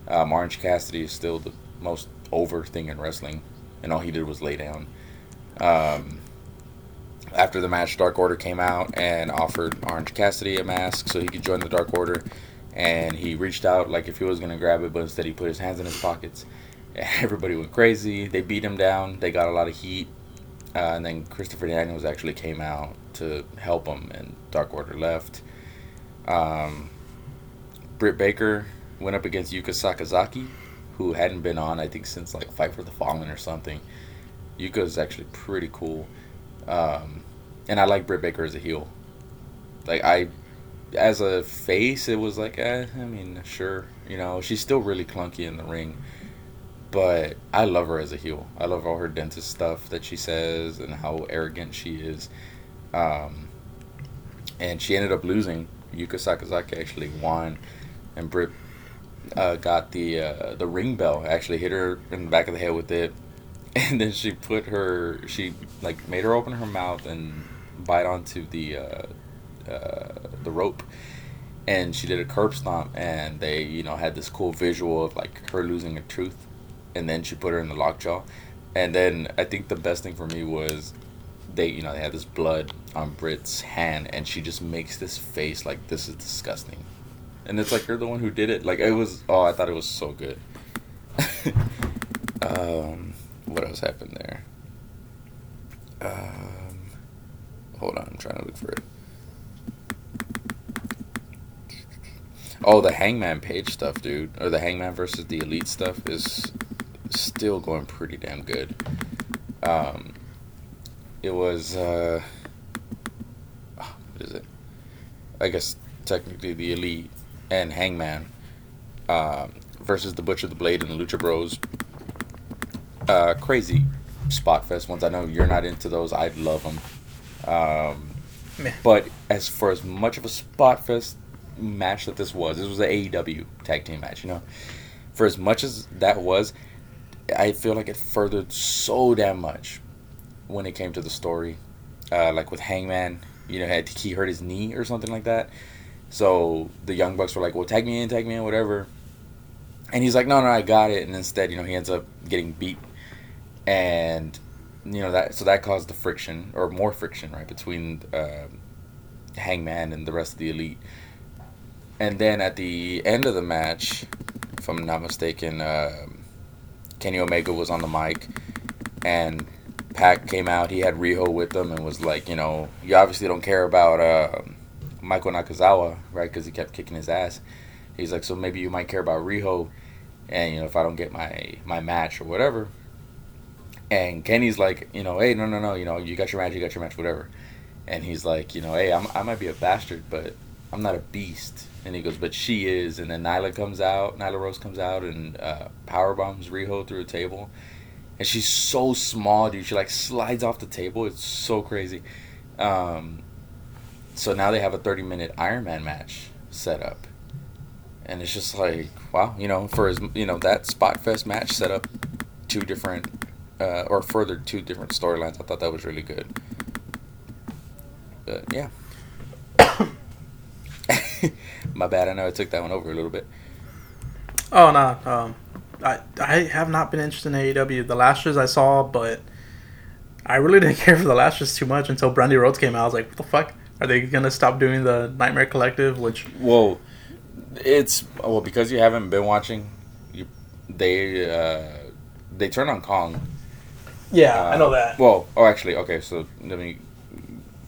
Um, Orange Cassidy is still the most over thing in wrestling, and all he did was lay down. Um, after the match, Dark Order came out and offered Orange Cassidy a mask so he could join the Dark Order. And he reached out like if he was gonna grab it, but instead he put his hands in his pockets. Everybody went crazy. They beat him down. They got a lot of heat. Uh, and then Christopher Daniels actually came out to help him, and Dark Order left. Um, Britt Baker went up against Yuka Sakazaki, who hadn't been on I think since like Fight for the Fallen or something. Yuka is actually pretty cool, um, and I like Britt Baker as a heel. Like I, as a face, it was like, eh, I mean, sure, you know, she's still really clunky in the ring, but I love her as a heel. I love all her dentist stuff that she says and how arrogant she is. Um, and she ended up losing. Yuka Sakazaki actually won, and Britt uh, got the uh, the ring bell. Actually hit her in the back of the head with it, and then she put her she like made her open her mouth and bite onto the uh, uh, the rope, and she did a curb stomp, and they you know had this cool visual of like her losing a tooth, and then she put her in the lockjaw, and then I think the best thing for me was they you know they had this blood on Britt's hand and she just makes this face like this is disgusting. And it's like you're the one who did it. Like it was oh I thought it was so good. um what else happened there? Um hold on, I'm trying to look for it. Oh, the Hangman Page stuff, dude. Or the Hangman versus the Elite stuff is still going pretty damn good. Um it was uh what is it? I guess technically the elite and hangman um, versus the butcher the blade and the lucha bros. Uh crazy spot fest ones. I know you're not into those. I love them um but as for as much of a spot fest match that this was this was an aew tag team match you know? For as much as that was i feel like it furthered so damn much when it came to the story. Uh, like with Hangman, you know, had he hurt his knee or something like that. So the Young Bucks were like, "Well, tag me in, tag me in, whatever." And he's like, "No, no, I got it." And instead, you know, he ends up getting beat, and you know that so that caused the friction or more friction, right, between uh, Hangman and the rest of the elite. And then at the end of the match, if I'm not mistaken, um Kenny Omega was on the mic, and Pac came out. He had Riho with him and was like, you know, you obviously don't care about uh, Michael Nakazawa, right? Because he kept kicking his ass. He's like, so maybe you might care about Riho, and you know, if I don't get my my match or whatever. And Kenny's like, you know, hey, no, no, no, you know, you got your match, you got your match, whatever. And he's like, you know, hey, I'm, I might be a bastard, but I'm not a beast. And he goes, but she is. And then Nyla comes out, Nyla Rose comes out and uh, power bombs Riho through a table. And she's so small, dude. She like slides off the table. It's so crazy. Um, so now they have a 30 minute Iron Man match set up. And it's just like, wow, you know, for his, you know, that Spot Fest match set up two different, uh, or further two different storylines. I thought that was really good. But yeah. My bad. I know I took that one over a little bit. Oh no, um, I I have not been interested in AEW. The lashes I saw, but I really didn't care for the last lashes too much until Brandi Rhodes came out. I was like, what the fuck? Are they gonna stop doing the Nightmare Collective? Which whoa, it's well because you haven't been watching. You they uh, they turn on Kong. yeah, Uh, I know that. Well, oh, actually, okay. So let me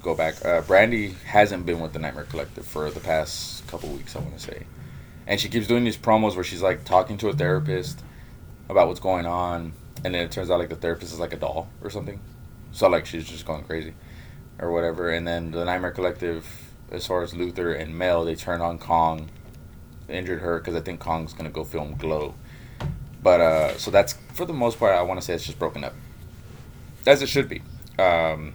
go back. Uh, Brandi hasn't been with the Nightmare Collective for the past couple weeks. I want to say, and she keeps doing these promos where she's like talking to a therapist about what's going on, and then it turns out like the therapist is like a doll or something. So like she's just going crazy, or whatever. And then the Nightmare Collective, as far as Luther and Mel, they turn on Kong, injured her because I think Kong's gonna go film Glow. But uh, so that's for the most part. I want to say it's just broken up as it should be. Um,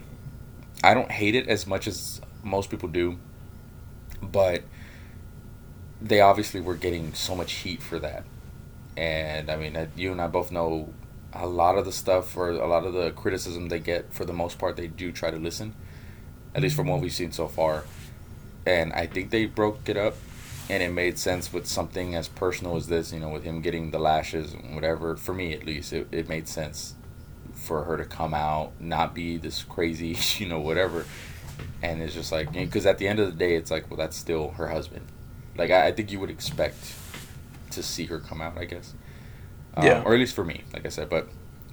I don't hate it as much as most people do, but they obviously were getting so much heat for that. And I mean, uh, you and I both know a lot of the stuff or a lot of the criticism they get, for the most part, they do try to listen, at least from what we've seen so far. And I think they broke it up and it made sense with something as personal as this, you know, with him getting the lashes and whatever. For me, at least, it, it made sense for her to come out, not be this crazy, you know, whatever. And it's just like, because at the end of the day, it's like, well, that's still her husband. Like, I, I think you would expect to see her come out, I guess. Um, Yeah. Or at least for me, like I said. But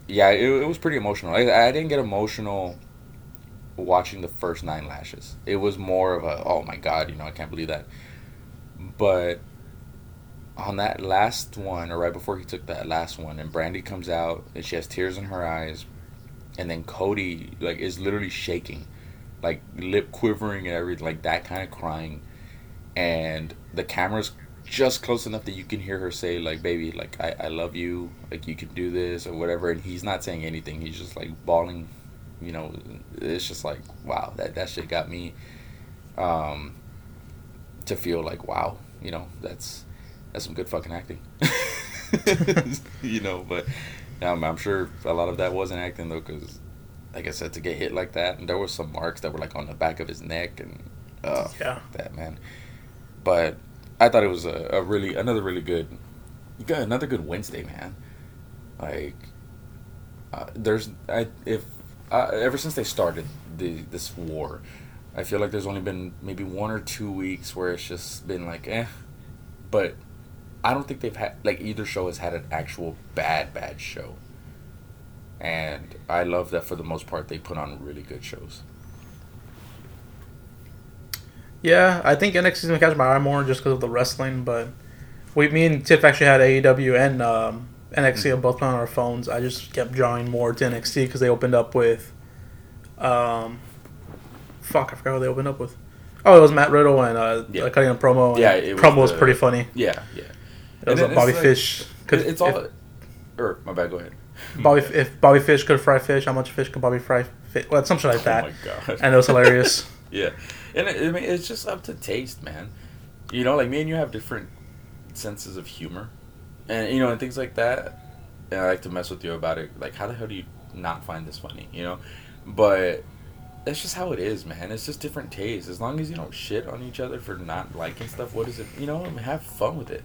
yeah, it, it was pretty emotional. I, I didn't get emotional watching the first nine lashes. It was more of a, oh my God, you know, I can't believe that. But on that last one, or right before he took that last one, and Brandi comes out and she has tears in her eyes, and then Cody like is literally shaking, like lip quivering and everything, like that kind of crying, and the camera's just close enough that you can hear her say like, "Baby, like I, I love you, like you can do this or whatever," and he's not saying anything. He's just like bawling, you know. It's just like wow, that that shit got me. Um, to feel like wow, you know, that's that's some good fucking acting. you know, but um, I'm sure a lot of that wasn't acting though, because like I said, to get hit like that, and there were some marks that were like on the back of his neck, and uh, Yeah. that man. But I thought it was a, a really another really good, you got another good Wednesday, man. Like, uh, there's I if uh, ever since they started the this war, I feel like there's only been maybe one or two weeks where it's just been like eh, but I don't think they've had like either show has had an actual bad bad show. And I love that for the most part they put on really good shows. Yeah, I think NXT is gonna catch my eye more just because of the wrestling. But we, me and Tiff actually had AEW and um, NXT on both on our phones. I just kept drawing more to NXT because they opened up with, um, fuck, I forgot what they opened up with. Oh, it was Matt Riddle and uh, Yeah. like cutting a promo. Yeah, was promo was the- pretty funny. Yeah, yeah. It was Bobby like- Fish. Could, it's all if, or my bad, go ahead. Bobby if Bobby Fish could fry fish, how much fish could Bobby fry? Fish? Well, something like oh that. Oh my god. and it was hilarious. Yeah, and it, I mean it's just up to taste, man. You know, like me and you have different senses of humor, and you know, and things like that. And I like to mess with you about it. Like, how the hell do you not find this funny? You know, but that's just how it is, man. It's just different tastes. As long as you don't shit on each other for not liking stuff, what is it? You know, have fun with it.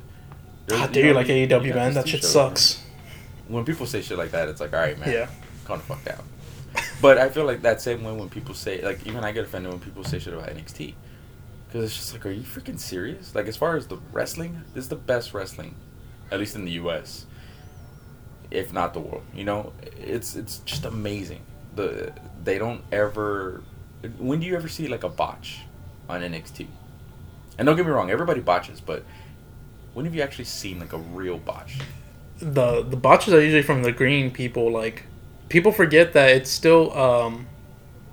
There's- How you dare you know, like you AEW, got man? That shit shows, sucks. man. When people say shit like that, it's like, all right, man, Yeah. calm the fuck down. But I feel like that same way when people say, like, even I get offended when people say shit about NXT. Because it's just like, are you freaking serious? Like, as far as the wrestling, this is the best wrestling, at least in the U.S., if not the world. You know, it's it's just amazing. the they don't ever. When do you ever see like a botch on NXT? And don't get me wrong, everybody botches, but when have you actually seen like a real botch? the the botches are usually from the green people. Like people forget that it's still um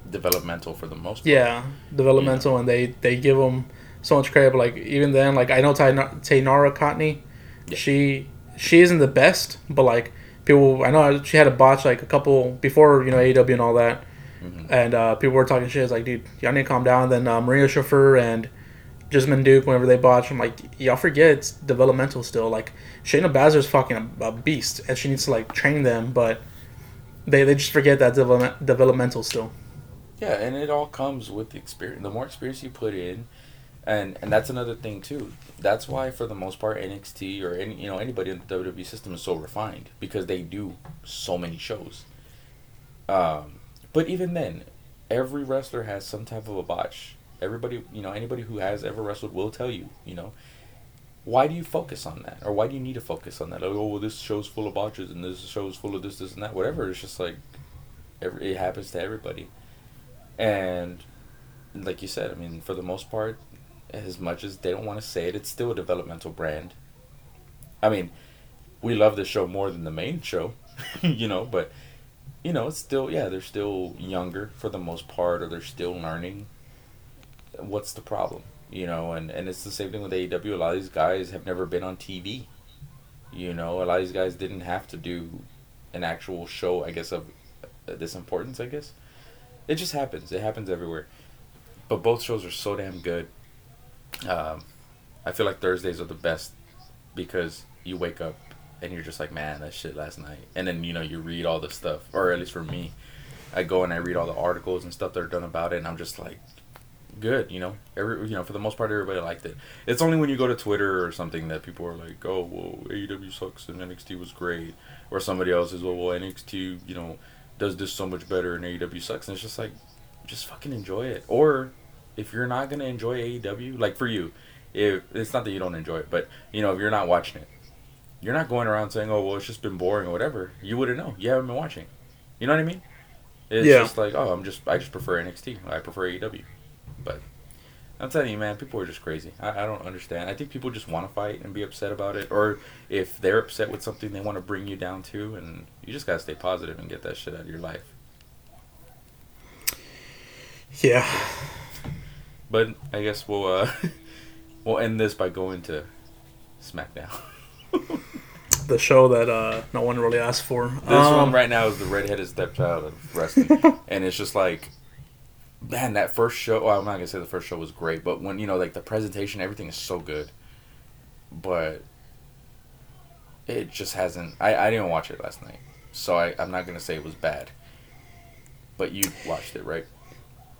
Developmental for the most part. yeah developmental, and they they give them so much credit. But like even then, like I know Taina- Taynara Conti, Yeah. she she isn't the best, but like people I know she had a botch like a couple before you know AEW and all that. Mhm. And uh, people were talking shit. It's like, dude, y'all need to calm down. Then uh, Marina Shafir and Jessamyn Duke, whenever they botch, I'm like, y'all forget it's developmental still. Like, Shayna Baszler's fucking a, a beast, and she needs to like train them, but they, they just forget that development, developmental still. Yeah, and it all comes with the experience. The more experience you put in, and and that's another thing too. That's why for the most part NXT or any you know anybody in the WWE system is so refined because they do so many shows. Um, but even then, every wrestler has some type of a botch. Everybody, you know, anybody who has ever wrestled will tell you, you know, why do you focus on that, or why do you need to focus on that? Like, oh, well, this show's full of botches, and this show's full of this, this, and that. Whatever. It's just like, every, it happens to everybody. And like you said, I mean, for the most part, as much as they don't want to say it, it's still a developmental brand. I mean, we love the show more than the main show, you know, but you know, it's still yeah, they're still younger for the most part, or they're still learning. What's the problem, you know? And and it's the same thing with AEW. A lot of these guys have never been on TV. You know, a lot of these guys didn't have to do an actual show. I guess of uh, this importance. I guess it just happens. It happens everywhere. But both shows are so damn good. Um, I feel like Thursdays are the best because you wake up and you're just like, man, that shit last night. And then you know you read all the stuff, or at least for me, I go and I read all the articles and stuff that are done about it, and I'm just like, good. You know, every you know for the most part everybody liked it. It's only when you go to Twitter or something that people are like, oh, well, AEW sucks and NXT was great, or somebody else is, oh, well, well, NXT, you know, does this so much better and AEW sucks, and it's just like, just fucking enjoy it. Or if you're not gonna enjoy AEW, like for you, if it's not that you don't enjoy it, but you know if you're not watching it, you're not going around saying, "Oh, well, it's just been boring" or whatever. You wouldn't know. You haven't been watching. You know what I mean? It's Yeah. just like, oh, I'm just I just prefer NXT. I prefer AEW. I'm telling you, man, people are just crazy. I, I don't understand. I think people just want to fight and be upset about it, or if they're upset with something, they want to bring you down too, and you just gotta stay positive and get that shit out of your life. Yeah. But I guess we'll uh, we'll end this by going to SmackDown. The show that uh, no one really asked for. This Um, one right now is the redheaded stepchild of wrestling, and it's just like, man, that first show. Well, I'm not gonna say the first show was great, but when you know, like the presentation, everything is so good, but it just hasn't. I I didn't watch it last night, so I I'm not gonna say it was bad. But you watched it, right?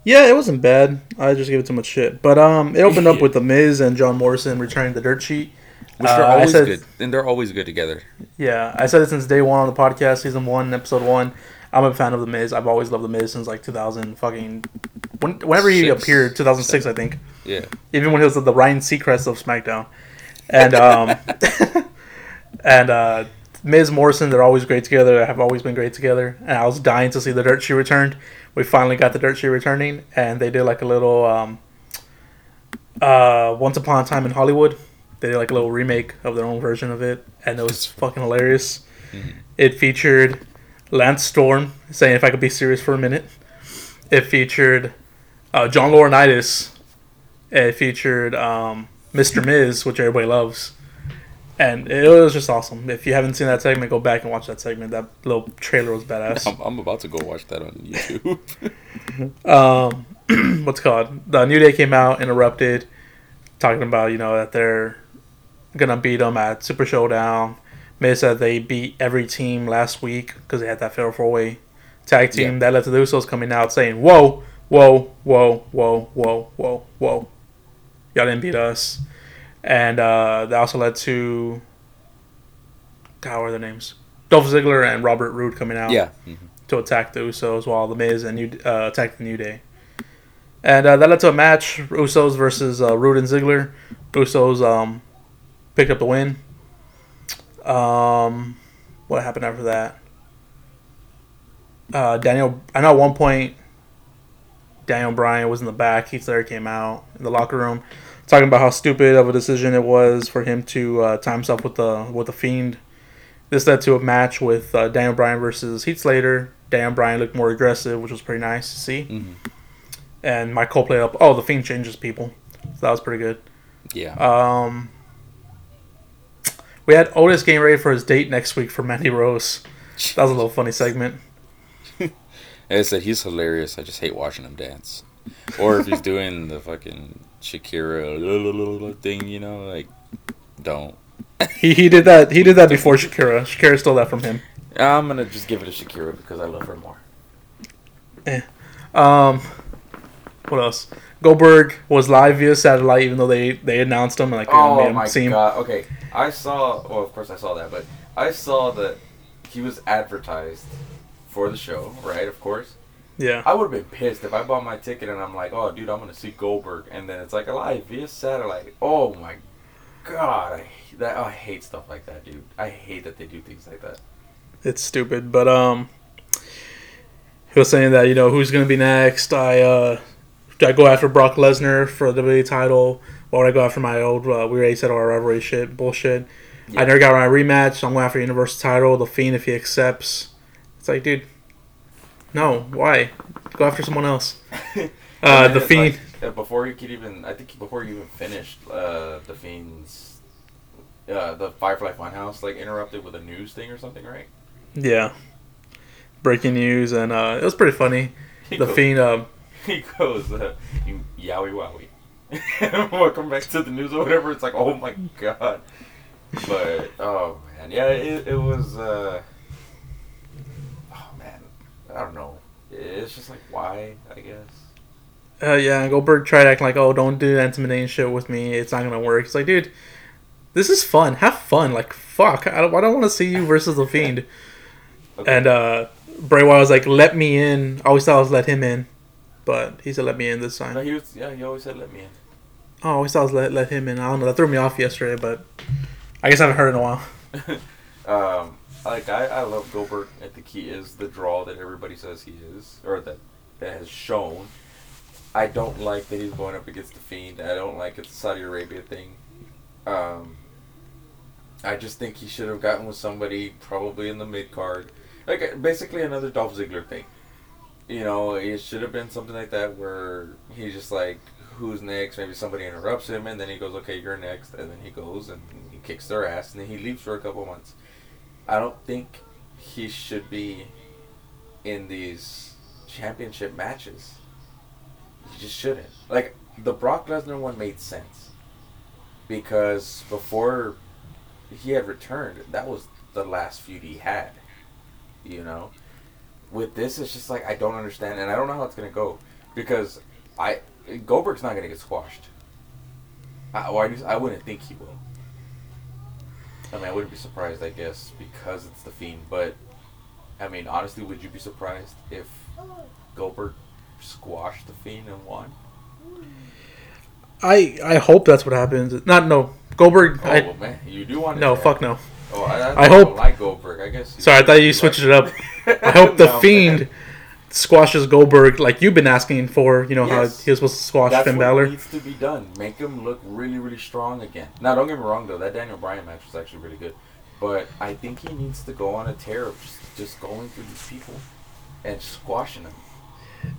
Yeah, it wasn't bad. I just gave it too much shit. But um, it opened up with the Miz and John Morrison returning the dirt sheet. Which Uh, they're I always said- good, and they're always good together. Yeah, I said it since day one on the podcast, season one, episode one. I'm a fan of the Miz. I've always loved the Miz since like 2000 fucking when, whenever he Six. appeared, 2006 I think. Yeah. Even when he was the Ryan Seacrest of SmackDown, and um, and uh, Miz Morrison, they're always great together. They have always been great together. And I was dying to see the Dirt She returned. We finally got the Dirt She returning, and they did like a little um, uh, Once Upon a Time in Hollywood. They did like a little remake of their own version of it, and it was fucking hilarious. It featured Lance Storm saying, "If I could be serious for a minute." It featured uh, John Laurinaitis. It featured um, Mr. Miz, which everybody loves, and it was just awesome. If you haven't seen that segment, go back and watch that segment. That little trailer was badass. I'm, I'm about to go watch that on YouTube. um, what's it called? The New Day came out, interrupted, talking about you know that they're gonna beat them at Super Showdown. Miz said they beat every team last week because they had that fatal four way tag team. Yeah. That led to the Usos coming out saying, "Whoa, whoa, whoa, whoa, whoa, whoa, whoa, y'all didn't beat us," and uh, that also led to God, what are their names? Dolph Ziggler and Robert Roode coming out yeah. Mhm. to attack the Usos while the Miz and New uh, attacked the New Day. And uh, that led to a match: Usos versus uh, Roode and Ziggler. Usos um, picked up the win. Um, what happened after that? uh, Daniel. I know at one point, Daniel Bryan was in the back. Heath Slater came out in the locker room, talking about how stupid of a decision it was for him to uh, tie himself with the with the Fiend. This led to a match with uh, Daniel Bryan versus Heath Slater. Daniel Bryan looked more aggressive, which was pretty nice to see. Mhm. And Mike Cole played up. Oh, the Fiend changes people, so that was pretty good. Yeah. Um, we had Otis getting ready for his date next week for Mandy Rose. That was a little funny segment. I said, he's hilarious. I just hate watching him dance. Or if he's doing the fucking Shakira thing, you know, like, don't. He, he did that. He did that before Shakira. Shakira stole that from him. I'm gonna just give it to Shakira because I love her more. Um, what else? Goldberg was live via satellite, even though they they announced him and like Oh made him my seem. god! Okay, I saw. Well, of course I saw that, but I saw that he was advertised for the show, right? Of course. Yeah, I would have been pissed if I bought my ticket and I'm like, oh, dude, I'm gonna see Goldberg, and then it's like a live via satellite. Oh my god, I that I hate stuff like that, dude. I hate that they do things like that. it's stupid. But um, he was saying that you know who's gonna be next. I uh, do I go after Brock Lesnar for the WWE title, or would I go after my old uh, we already said our rivalry shit bullshit. Yeah. I never got my rematch, so I'm going after the Universal title. The Fiend if he accepts. It's like, dude, no, why? Go after someone else. Uh, the Fiend. like, uh, before you could even, I think before you even finished, uh, the Fiend's, uh, the Firefly Funhouse like interrupted with a news thing or something, right? Yeah. Breaking news, and uh, it was pretty funny. The Fiend, uh, He goes, uh, yowie wowie. Welcome back to the news or whatever. It's like, oh my god. But oh man, yeah, it, it was. uh Oh man, I don't know. It's just like why, I guess. uh, yeah, Goldberg tried acting like, oh, don't do that intimidating shit with me. It's not gonna work. It's like, dude, this is fun. Have fun. Like, fuck. I don't, I don't want to see you versus the Fiend. Okay. And uh, Bray Wyatt was like, let me in. I always thought I was let him in, but he said let me in this time. no, he was. Yeah, he always said, "Let me in." Oh, I always thought I was let, let him in. I don't know. That threw me off yesterday, but I guess I haven't heard in a while. um, like I, I love Goldberg. I think he is the draw that everybody says he is, or that that has shown. I don't like that he's going up against the Fiend. I don't like it's Saudi Arabia thing. Um, I just think he should have gotten with somebody probably in the mid card, like basically another Dolph Ziggler thing. You know, it should have been something like that where he's just like, "Who's next?" Maybe somebody interrupts him, and then he goes, "Okay, you're next," and then he goes and he kicks their ass, and then he leaves for a couple months. I don't think he should be in these championship matches. He just shouldn't. Like the Brock Lesnar one made sense because before he had returned, that was the last feud he had. You know, with this, it's just like I don't understand, and I don't know how it's gonna go because I Goldberg's not gonna get squashed. I, or I, just- I wouldn't think he will. I mean, I wouldn't be surprised, I guess, because it's the Fiend. But I mean, honestly, would you be surprised if Goldberg squashed the Fiend and won? I I hope that's what happens. Not no Goldberg. Oh I, well, man, you do want no, fuck no. Oh, I, I, I don't hope- like Goldberg. I guess. Sorry, I thought you switched it up. I hope the Fiend squashes Goldberg like you've been asking for. You know Yes. how he was supposed to squash That's Finn what Balor. needs to be done. Make him look really, really strong again. Now, don't get me wrong though. That Daniel Bryan match was actually really good, but I think he needs to go on a tear of just, just going through these people and squashing them.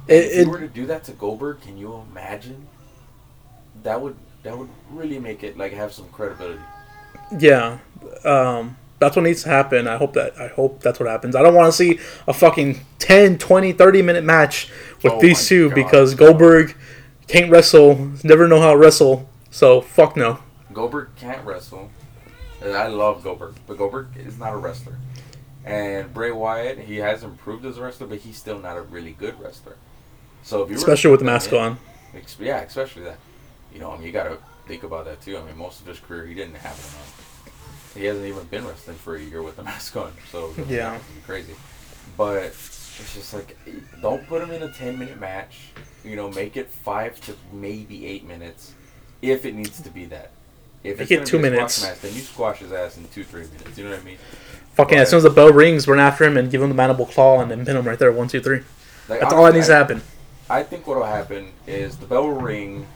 It, if it, you were to do that to Goldberg, can you imagine? That would that would really make it like have some credibility. yeah, um, that's what needs to happen. I hope that I hope that's what happens. I don't want to see a fucking 10, 20, 30 minute match with Oh these two God. because Goldberg can't wrestle, never know how to wrestle. So fuck no. Goldberg can't wrestle. I love Goldberg, but Goldberg is not a wrestler. And Bray Wyatt, he has improved as a wrestler, but he's still not a really good wrestler. So if you Especially with the mask in- on. yeah, especially that. You know, I mean, you got to think about that too. I mean, most of his career he didn't have it on. He hasn't even been wrestling for a year with the mask on, so Yeah. crazy. But it's just like, don't put him in a ten minute match. You know, make it five to maybe eight minutes, if it needs to be that. If Make it's it two a minutes. match, then you squash his ass in two three minutes. You know what I mean? Fucking as soon as the bell rings, run after him and give him the mandible claw and then pin him right there. One, two, three. Like, That's all that needs to happen. I think what'll happen is the bell will ring.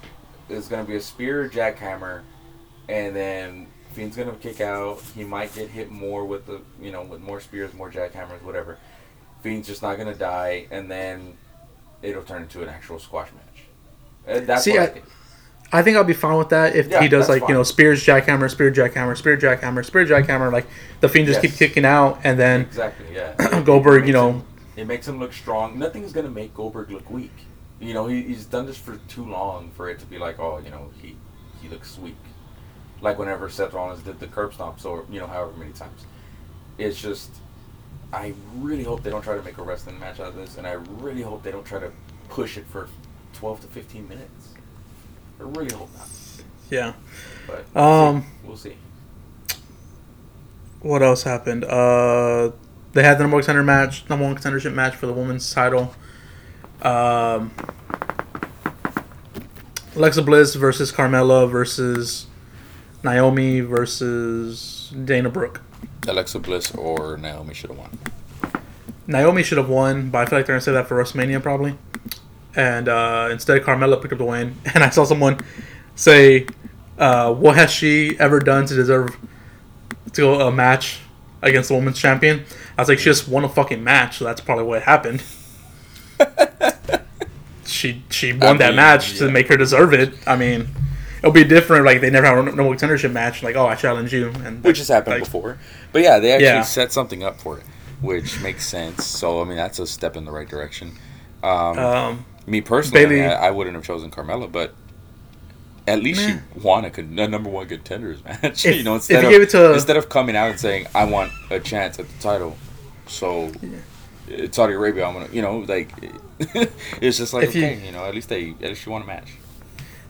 Is gonna be a spear jackhammer, and then Fiend's gonna kick out. He might get hit more with the you know with more spears, more jackhammers, whatever. Fiend's just not gonna die, and then it'll turn into an actual squash match. Uh, That's See, I, I- think. I think I'll be fine with that if Yeah, he does like you know spears jackhammer, spear jackhammer, spear jackhammer, spear jackhammer. Like the fiend just Yes. keep kicking out, and then Exactly. Yeah. Goldberg, you know, him- it makes him look strong. Nothing's gonna make Goldberg look weak. You know, he, he's done this for too long for it to be like, oh, you know, he he looks weak. Like whenever Seth Rollins did the curb stomps, or you know, however many times. It's just, I really hope they don't try to make a wrestling match out of this, and I really hope they don't try to push it for twelve to fifteen minutes. I really hope not. yeah. But Um, we'll see. What else happened? Uh, they had the number one contender match, number one contendership match for the women's title. Um, Alexa Bliss versus Carmella versus Naomi versus Dana Brooke. Alexa Bliss or Naomi should have won. Naomi should have won, but I feel like they're gonna say that for WrestleMania probably. And uh, instead, Carmella picked up the win. And I saw someone say, uh, "What has she ever done to deserve to go a match against the women's champion?" I was like, "She just won a fucking match, so that's probably what happened." she she won I that mean, match yeah. to make her deserve it. I mean, it'll be different. Like they never have a no contendership match. Like, oh, I challenge you, and which has happened like, before. But yeah, they actually Yeah. set something up for it, which makes sense. So I mean, that's a step in the right direction. Um, Um, me personally, I, Bayley- I, I wouldn't have chosen Carmella, but at least Meh. she won a, con- a number one contenders match. If- you know, instead you of instead of coming out and saying I want a chance at the title, so it's Saudi Arabia. I'm gonna, you know, like it's just like If you- okay, you, know, at least they at least she want a match.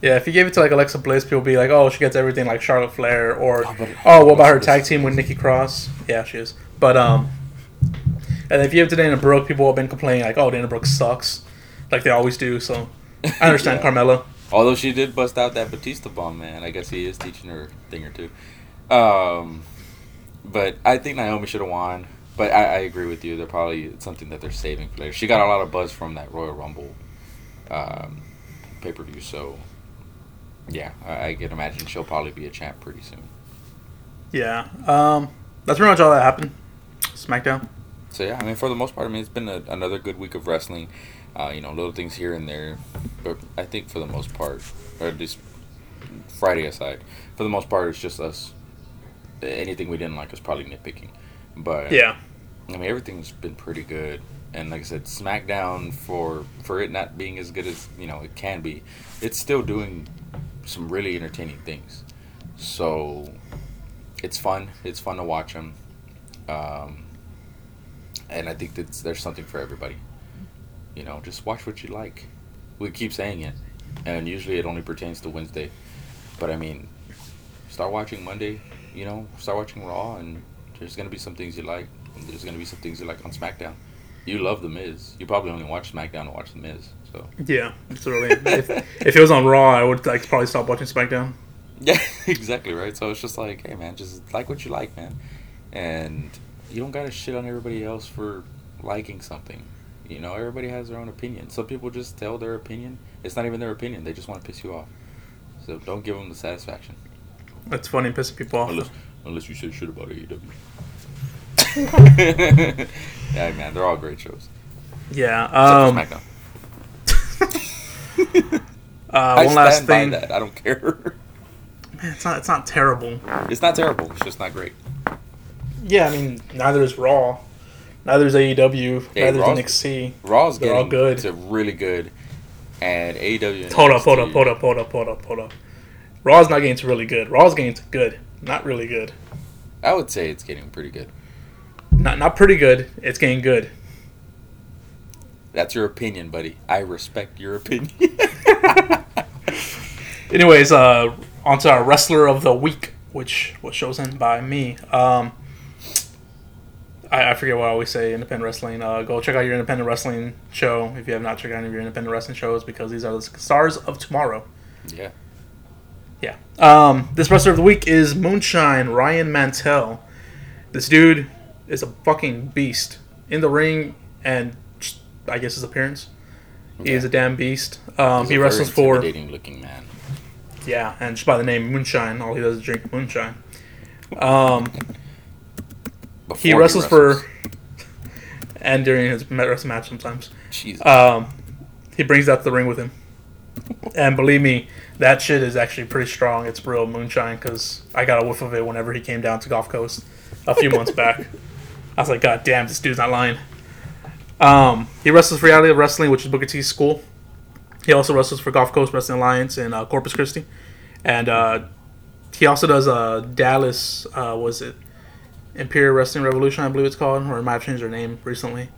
Yeah, if you gave it to like Alexa Bliss, people would be like, "Oh, she gets everything like Charlotte Flair," or Oh, "Oh, what about her tag team with Nikki Cross?" Yeah, she is. But um, and if you give it to Dana Brooke, people have been complaining like, "Oh, Dana Brooke sucks," like they always do. So I understand Yeah. Carmella. Although she did bust out that Batista bomb, man. I guess he is teaching her a thing or two. Um, but I think Naomi should have won. But I, I agree with you. They're probably something that they're saving for later. She got a lot of buzz from that Royal Rumble um, pay per view. So yeah, I, I can imagine she'll probably be a champ pretty soon. Yeah. Um, that's pretty much all that happened. SmackDown. So yeah, I mean, for the most part, I mean, it's been a, another good week of wrestling. Uh, you know, little things here and there, but I think for the most part, or at least Friday aside, for the most part, it's just us. Anything we didn't like is probably nitpicking, but Yeah. I mean, everything's been pretty good. And like I said, SmackDown for for it not being as good as you know it can be, it's still doing some really entertaining things. So it's fun. It's fun to watch them. Um, and I think that there's something for everybody. You know, just watch what you like. We keep saying it, and usually it only pertains to Wednesday. But I mean, start watching Monday. You know, start watching Raw, and there's gonna be some things you like. There's gonna be some things you like on SmackDown. You love The Miz. You probably only watch SmackDown to watch The Miz. So Yeah. It's really. if, if it was on Raw, I would like probably stop watching SmackDown. yeah, exactly right. So it's just like, hey man, just like what you like, man, and you don't gotta shit on everybody else for liking something. You know, everybody has their own opinion. Some people just tell their opinion. It's not even their opinion. They just want to piss you off. So don't give them the satisfaction. That's funny pissing people off. Unless, unless you say shit about AEW. yeah, man, they're all great shows. Yeah. Um, for SmackDown. uh, I one last stand by thing. that. I don't care. Man, it's not. It's not terrible. it's not terrible. It's just not great. Yeah, I mean, neither is Raw, neither is AEW, Hey, neither Raw's- is NXT. Raw's They're all getting good. to really good, and AEW. And Hold up, hold up, hold up, hold up, hold up, hold up. Raw's not getting to really good. Raw's getting to good, not really good. I would say it's getting pretty good. Not not pretty good. It's getting good. That's your opinion, buddy. I respect your opinion. Anyways, uh, onto our wrestler of the week, which was chosen by me. Um, I, I forget what I always say. Independent wrestling. Uh, go check out your independent wrestling show if you have not checked out any of your independent wrestling shows because these are the stars of tomorrow. yeah. Yeah. Um, this wrestler of the week is Moonshine Ryan Mantell. This dude is a fucking beast in the ring and just, I guess his appearance. He is a damn beast. Um, he wrestles for looking man. yeah, and just by the name Moonshine, all he does is drink moonshine. Um, he wrestles wrestles. for, and during his wrestling match sometimes. Jesus. Um, he brings that to the ring with him, and believe me, that shit is actually pretty strong. It's real moonshine because I got a whiff of it whenever he came down to Gulf Coast a few months back. I was like, God damn, this dude's not lying. Um, he wrestles for Reality Wrestling, which is Booker T's school. He also wrestles for Gulf Coast Wrestling Alliance in uh, Corpus Christi, and uh, he also does uh, Dallas. Uh, was it Imperial Wrestling Revolution? I believe it's called, or it might have changed their name recently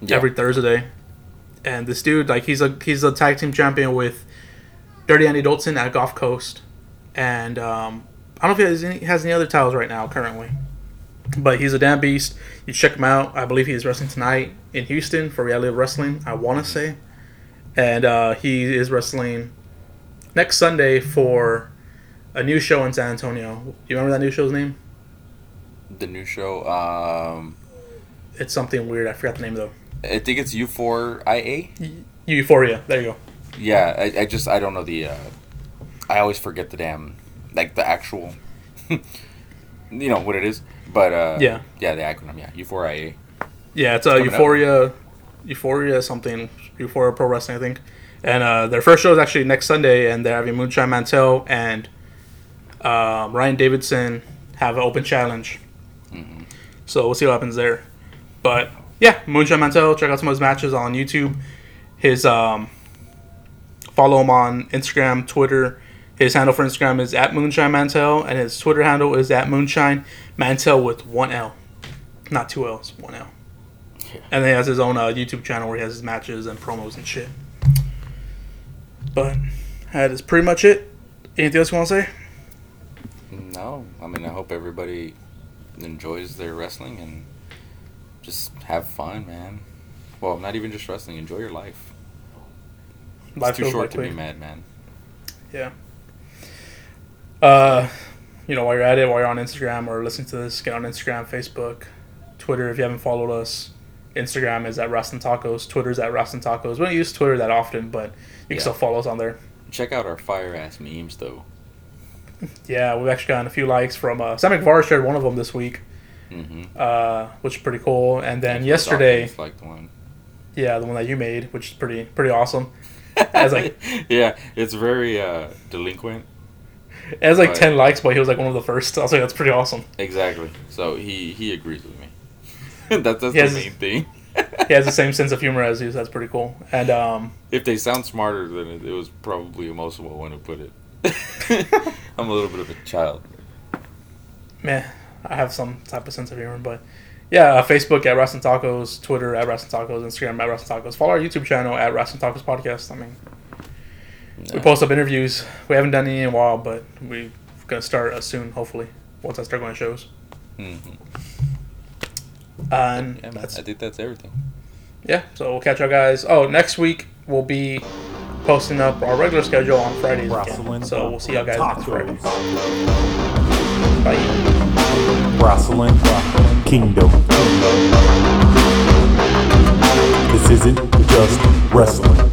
Yeah. every Thursday. And this dude, like, he's a he's a tag team champion with Dirty Andy Dolson at Gulf Coast, and um, I don't know if he has any, has any other titles right now currently, but he's a damn beast. You check him out. I believe he's wrestling tonight in Houston for Reality of Wrestling. I want to say, and uh, he is wrestling next Sunday for a new show in San Antonio. Do you remember that new show's name? the new show. Um, It's something weird. I forgot the name though. I think it's U4IA. Euphoria. There you go. Yeah, I, I just I don't know the. Uh, I always forget the damn like the actual. you know what it is, but uh, Yeah. yeah, the acronym, yeah, U4IA. Yeah, it's uh, coming up. Euphoria, Euphoria something, Euphoria Pro Wrestling, I think. And uh, their first show is actually next Sunday, and they're having Moonshine Mantel and um, Ryan Davidson have an open challenge. So we'll see what happens there. But yeah, Moonshine Mantel, check out some of his matches on YouTube. His um, follow him on Instagram, Twitter. His handle for Instagram is at Moonshine Mantel, and his Twitter handle is at Moonshine Mantel with one L, not two L's, one L. And then he has his own uh, YouTube channel where he has his matches and promos and shit. But that is pretty much it. Anything else you want to say? No, I mean I hope everybody enjoys their wrestling and just have fun, man. Well, not even just wrestling. Enjoy your life. It's Life too short to be mad, man. Yeah. Uh, you know, while you're at it, while you're on Instagram or listening to this, get on Instagram, Facebook, Twitter. If you haven't followed us, Instagram is at Wrestling Tacos. Twitter's at Wrestling Tacos. We don't use Twitter that often, but you can Yeah. still follow us on there. Check out our fire ass memes though. Yeah, we've actually gotten a few likes from uh, Sam McVar shared one of them this week, Mm-hmm. uh, which is pretty cool. And then yesterday, like the one. yeah, the one that you made, which is pretty pretty awesome. It has like yeah, it's very uh, delinquent. It has like Right. ten likes, but he was like one of the first. I was like, that's pretty awesome. Exactly. So he he agrees with me. that's that's He the main thing. He has the same sense of humor as you. So that's pretty cool. And um, If they sound smarter, then it, it was probably a most one to put it. I'm a little bit of a child. man, I have some type of sense of humor, but yeah, uh, Facebook at Wrestling Tacos, Twitter at Wrestling Tacos, Instagram at Wrestling Tacos. Follow our YouTube channel at Wrestling Tacos Podcast. I mean, we post up interviews. We haven't done any in a while, but we're gonna start uh, soon, hopefully, once I start going to shows. Mhm. And Yeah, man, that's I think that's everything. yeah. So we'll catch y'all guys. Oh, next week we'll be posting up our regular schedule on Fridays again. So we'll see y'all guys next Friday. Bye. Wrestling Kingdom. This isn't just wrestling.